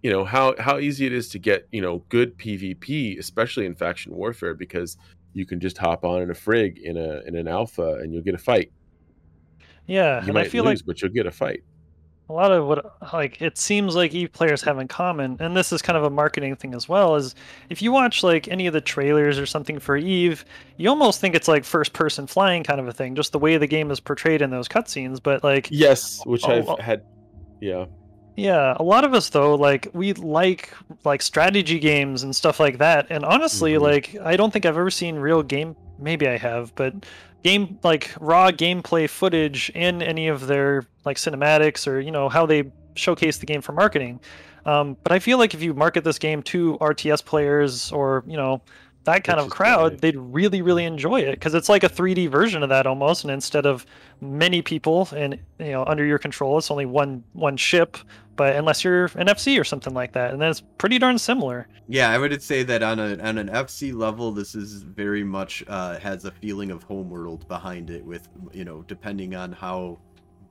you know how how easy it is to get you know good PvP, especially in faction warfare, because you can just hop on in a frig in a in an alpha and you'll get a fight. yeah You and might i feel lose, like but you'll get a fight. A lot of what like it seems like eve players have in common and this is kind of a marketing thing as well is if you watch like any of the trailers or something for eve you almost think it's like first person flying kind of a thing just the way the game is portrayed in those cutscenes but like Yes, which Oh, I've well- had. Yeah, Yeah, a lot of us though, like we like like strategy games and stuff like that. And honestly, Mhm. like I don't think I've ever seen real game. Maybe I have, but game like raw gameplay footage in any of their like cinematics or you know how they showcase the game for marketing. Um, but I feel like if you market this game to RTS players or you know that kind Which of crowd, great. they'd really really enjoy it because it's like a 3D version of that almost. And instead of many people and you know under your control, it's only one one ship. But unless you're an FC or something like that, and that's pretty darn similar. Yeah, I would say that on a on an FC level, this is very much uh, has a feeling of homeworld behind it. With you know, depending on how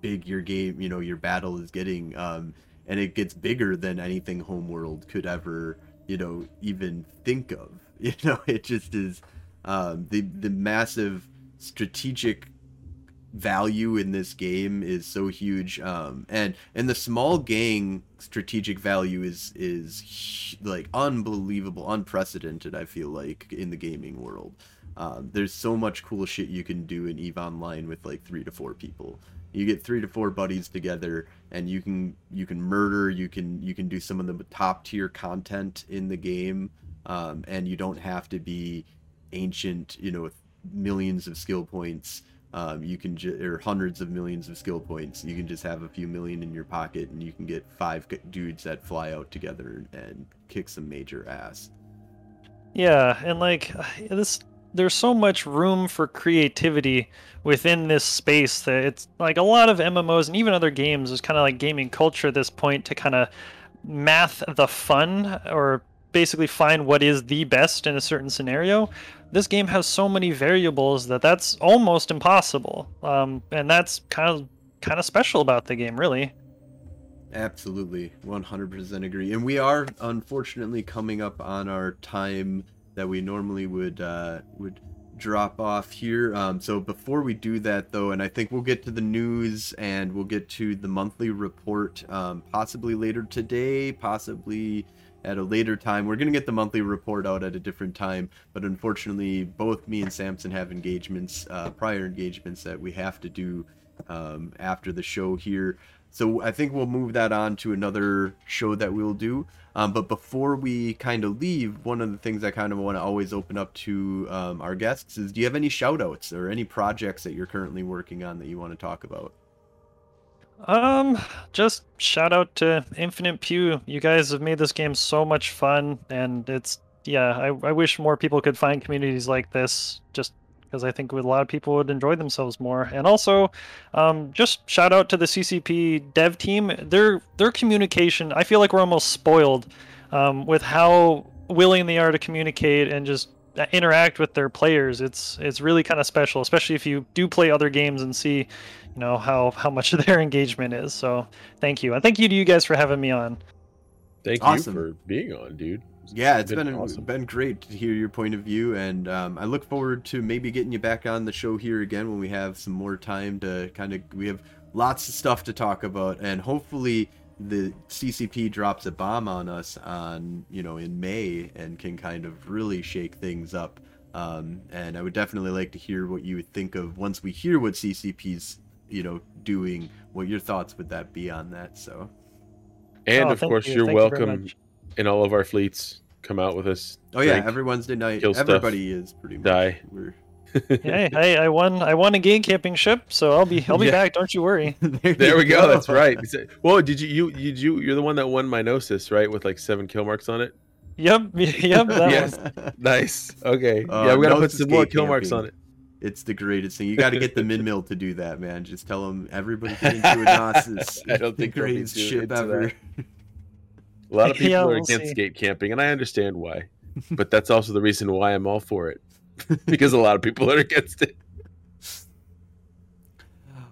big your game, you know, your battle is getting, um, and it gets bigger than anything homeworld could ever, you know, even think of. <laughs> You know, it just is um, the the massive strategic value in this game is so huge um and and the small gang strategic value is is like unbelievable unprecedented i feel like in the gaming world. Um, there's so much cool shit you can do in eve online with like three to four people. You get three to four buddies together and you can you can murder you can you can do some of the top tier content in the game um, and you don't have to be ancient you know with millions of skill points. Um, you can ju- or hundreds of millions of skill points. You can just have a few million in your pocket and you can get five dudes that fly out together and kick some major ass. Yeah, and like <sighs> this there's so much room for creativity within this space that it's like a lot of MMOs and even other games is kind of like gaming culture at this point to kind of math the fun or basically find what is the best in a certain scenario. This game has so many variables that that's almost impossible. Um, and that's kind of kind of special about the game, really. Absolutely, 100% agree. And we are unfortunately coming up on our time that we normally would uh, would drop off here. Um, so before we do that, though, and I think we'll get to the news and we'll get to the monthly report um, possibly later today, possibly at a later time. We're gonna get the monthly report out at a different time, but unfortunately, both me and Samson have engagements, uh, prior engagements that we have to do um, after the show here. So I think we'll move that on to another show that we'll do. Um, but before we kind of leave, one of the things I kind of want to always open up to um, our guests is do you have any shout outs or any projects that you're currently working on that you want to talk about? Um, just shout out to Infinite Pew. You guys have made this game so much fun, and it's yeah. I, I wish more people could find communities like this. Just because I think a lot of people would enjoy themselves more. And also, um, just shout out to the CCP dev team. Their their communication. I feel like we're almost spoiled um, with how willing they are to communicate and just uh, interact with their players. It's it's really kind of special, especially if you do play other games and see, you know, how how much of <laughs> their engagement is. So thank you, and thank you to you guys for having me on. Thank Awesome. you for being on, dude. Yeah, it's Been been awesome. been great to hear your point of view, and um, I look forward to maybe getting you back on the show here again when we have some more time to kind of. We have lots of stuff to talk about, and hopefully the CCP drops a bomb on us on you know in May and can kind of really shake things up. Um, and I would definitely like to hear what you would think of once we hear what CCP's you know doing. What your thoughts would that be on that? So. And Oh, of course, you, you're thank you welcome much. in all of our fleets. Come out with us. Oh yeah, every Wednesday night, kill stuff, everybody is pretty much. die. We're <laughs> hey, hey, I won I won a game camping ship, so I'll be I'll be Yeah. back. Don't you worry. <laughs> there, There you we go. That's right. <laughs> Well, did you you did you you're the one that won my Gnosis, right? With like seven kill marks on it. Yep, yep. That Yes. one. Nice. Okay. Uh, yeah, we gotta put some more gate kill marks on it. It's the greatest thing. You got to get the <laughs> min mill to do that, man. Just tell them everybody get into a Gnosis. I don't the think they'll be greatest ship ever. A lot of <laughs> people Yeah, are we'll against see. gate camping, and I understand why. <laughs> But that's also the reason why I'm all for it. because a lot of people are against it.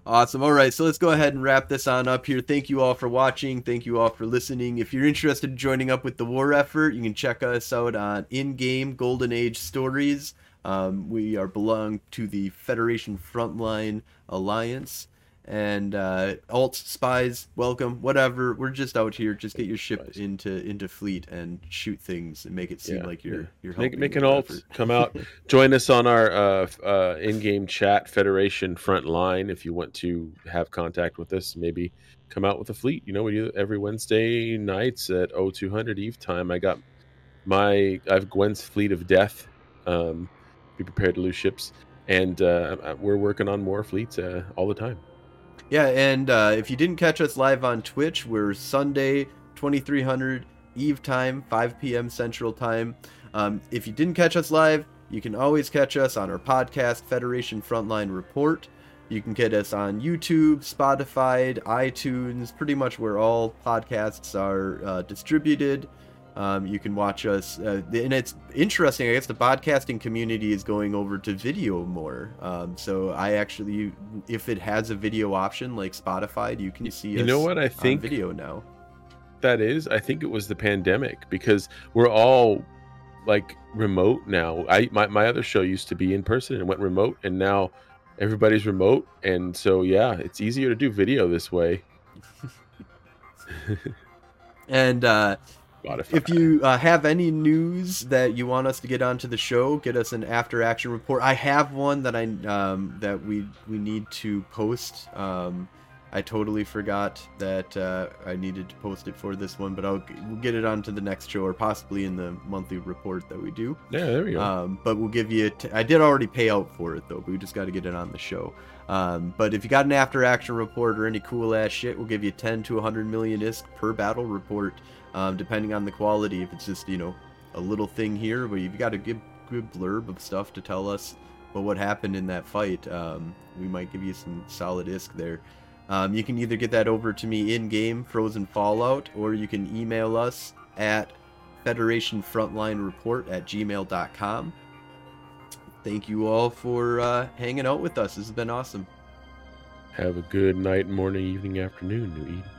Awesome. All right, so let's go ahead and wrap this on up here. Thank you all for watching. Thank you all for listening. If you're interested in joining up with the war effort, you can check us out on in-game Golden Age Stories. Um, we are belong to the Federation Frontline Alliance. And uh, alt spies, welcome. Whatever. We're just out here. Just get your ship Spies. into into fleet and shoot things and make it seem Yeah, like you're yeah. you're Make, helping make an alt, come out, <laughs> join us on our uh, uh, in-game chat Federation front line. If you want to have contact with us, maybe come out with a fleet. You know, we do every Wednesday nights at 0200 Eve time. I got my I have Gwen's fleet of death. Um, be prepared to lose ships. and uh, uh, we're working on more fleets uh, all the time. Yeah, and uh, if you didn't catch us live on Twitch, we're Sunday, 2300 Eve time, 5 p.m. Central time. Um, if you didn't catch us live, you can always catch us on our podcast, Federation Frontline Report. You can get us on YouTube, Spotify, iTunes, pretty much where all podcasts are uh, distributed. Um, you can watch us, uh, and it's interesting. I guess the podcasting community is going over to video more. Um, so I actually, if it has a video option like Spotify, you can see. You know what I think video now. That is, I think it was the pandemic because we're all like remote now. I my my other show used to be in person and went remote, and now everybody's remote, and so yeah, it's easier to do video this way. <laughs> and uh, Spotify. If you uh, have any news that you want us to get onto the show, get us an after action report. I have one that I um, that we we need to post. Um, I totally forgot that uh, I needed to post it for this one, but I'll we'll get it onto the next show or possibly in the monthly report that we do. Yeah, there we go. Um, but we'll give you. T- I did already pay out for it though, but we just got to get it on the show. Um, but if you got an after action report or any cool ass shit, we'll give you 10 to 100 million ISK per battle report um, depending on the quality. If it's just you know a little thing here, but you've got a good good blurb of stuff to tell us about what happened in that fight, um, we might give you some solid isk there. Um, you can either get that over to me in game, Frozen Fallout, or you can email us at Federation Frontline Report at gmail.com. Thank you all for uh, hanging out with us. This has been awesome. Have a good night, morning, evening, afternoon, New Eden.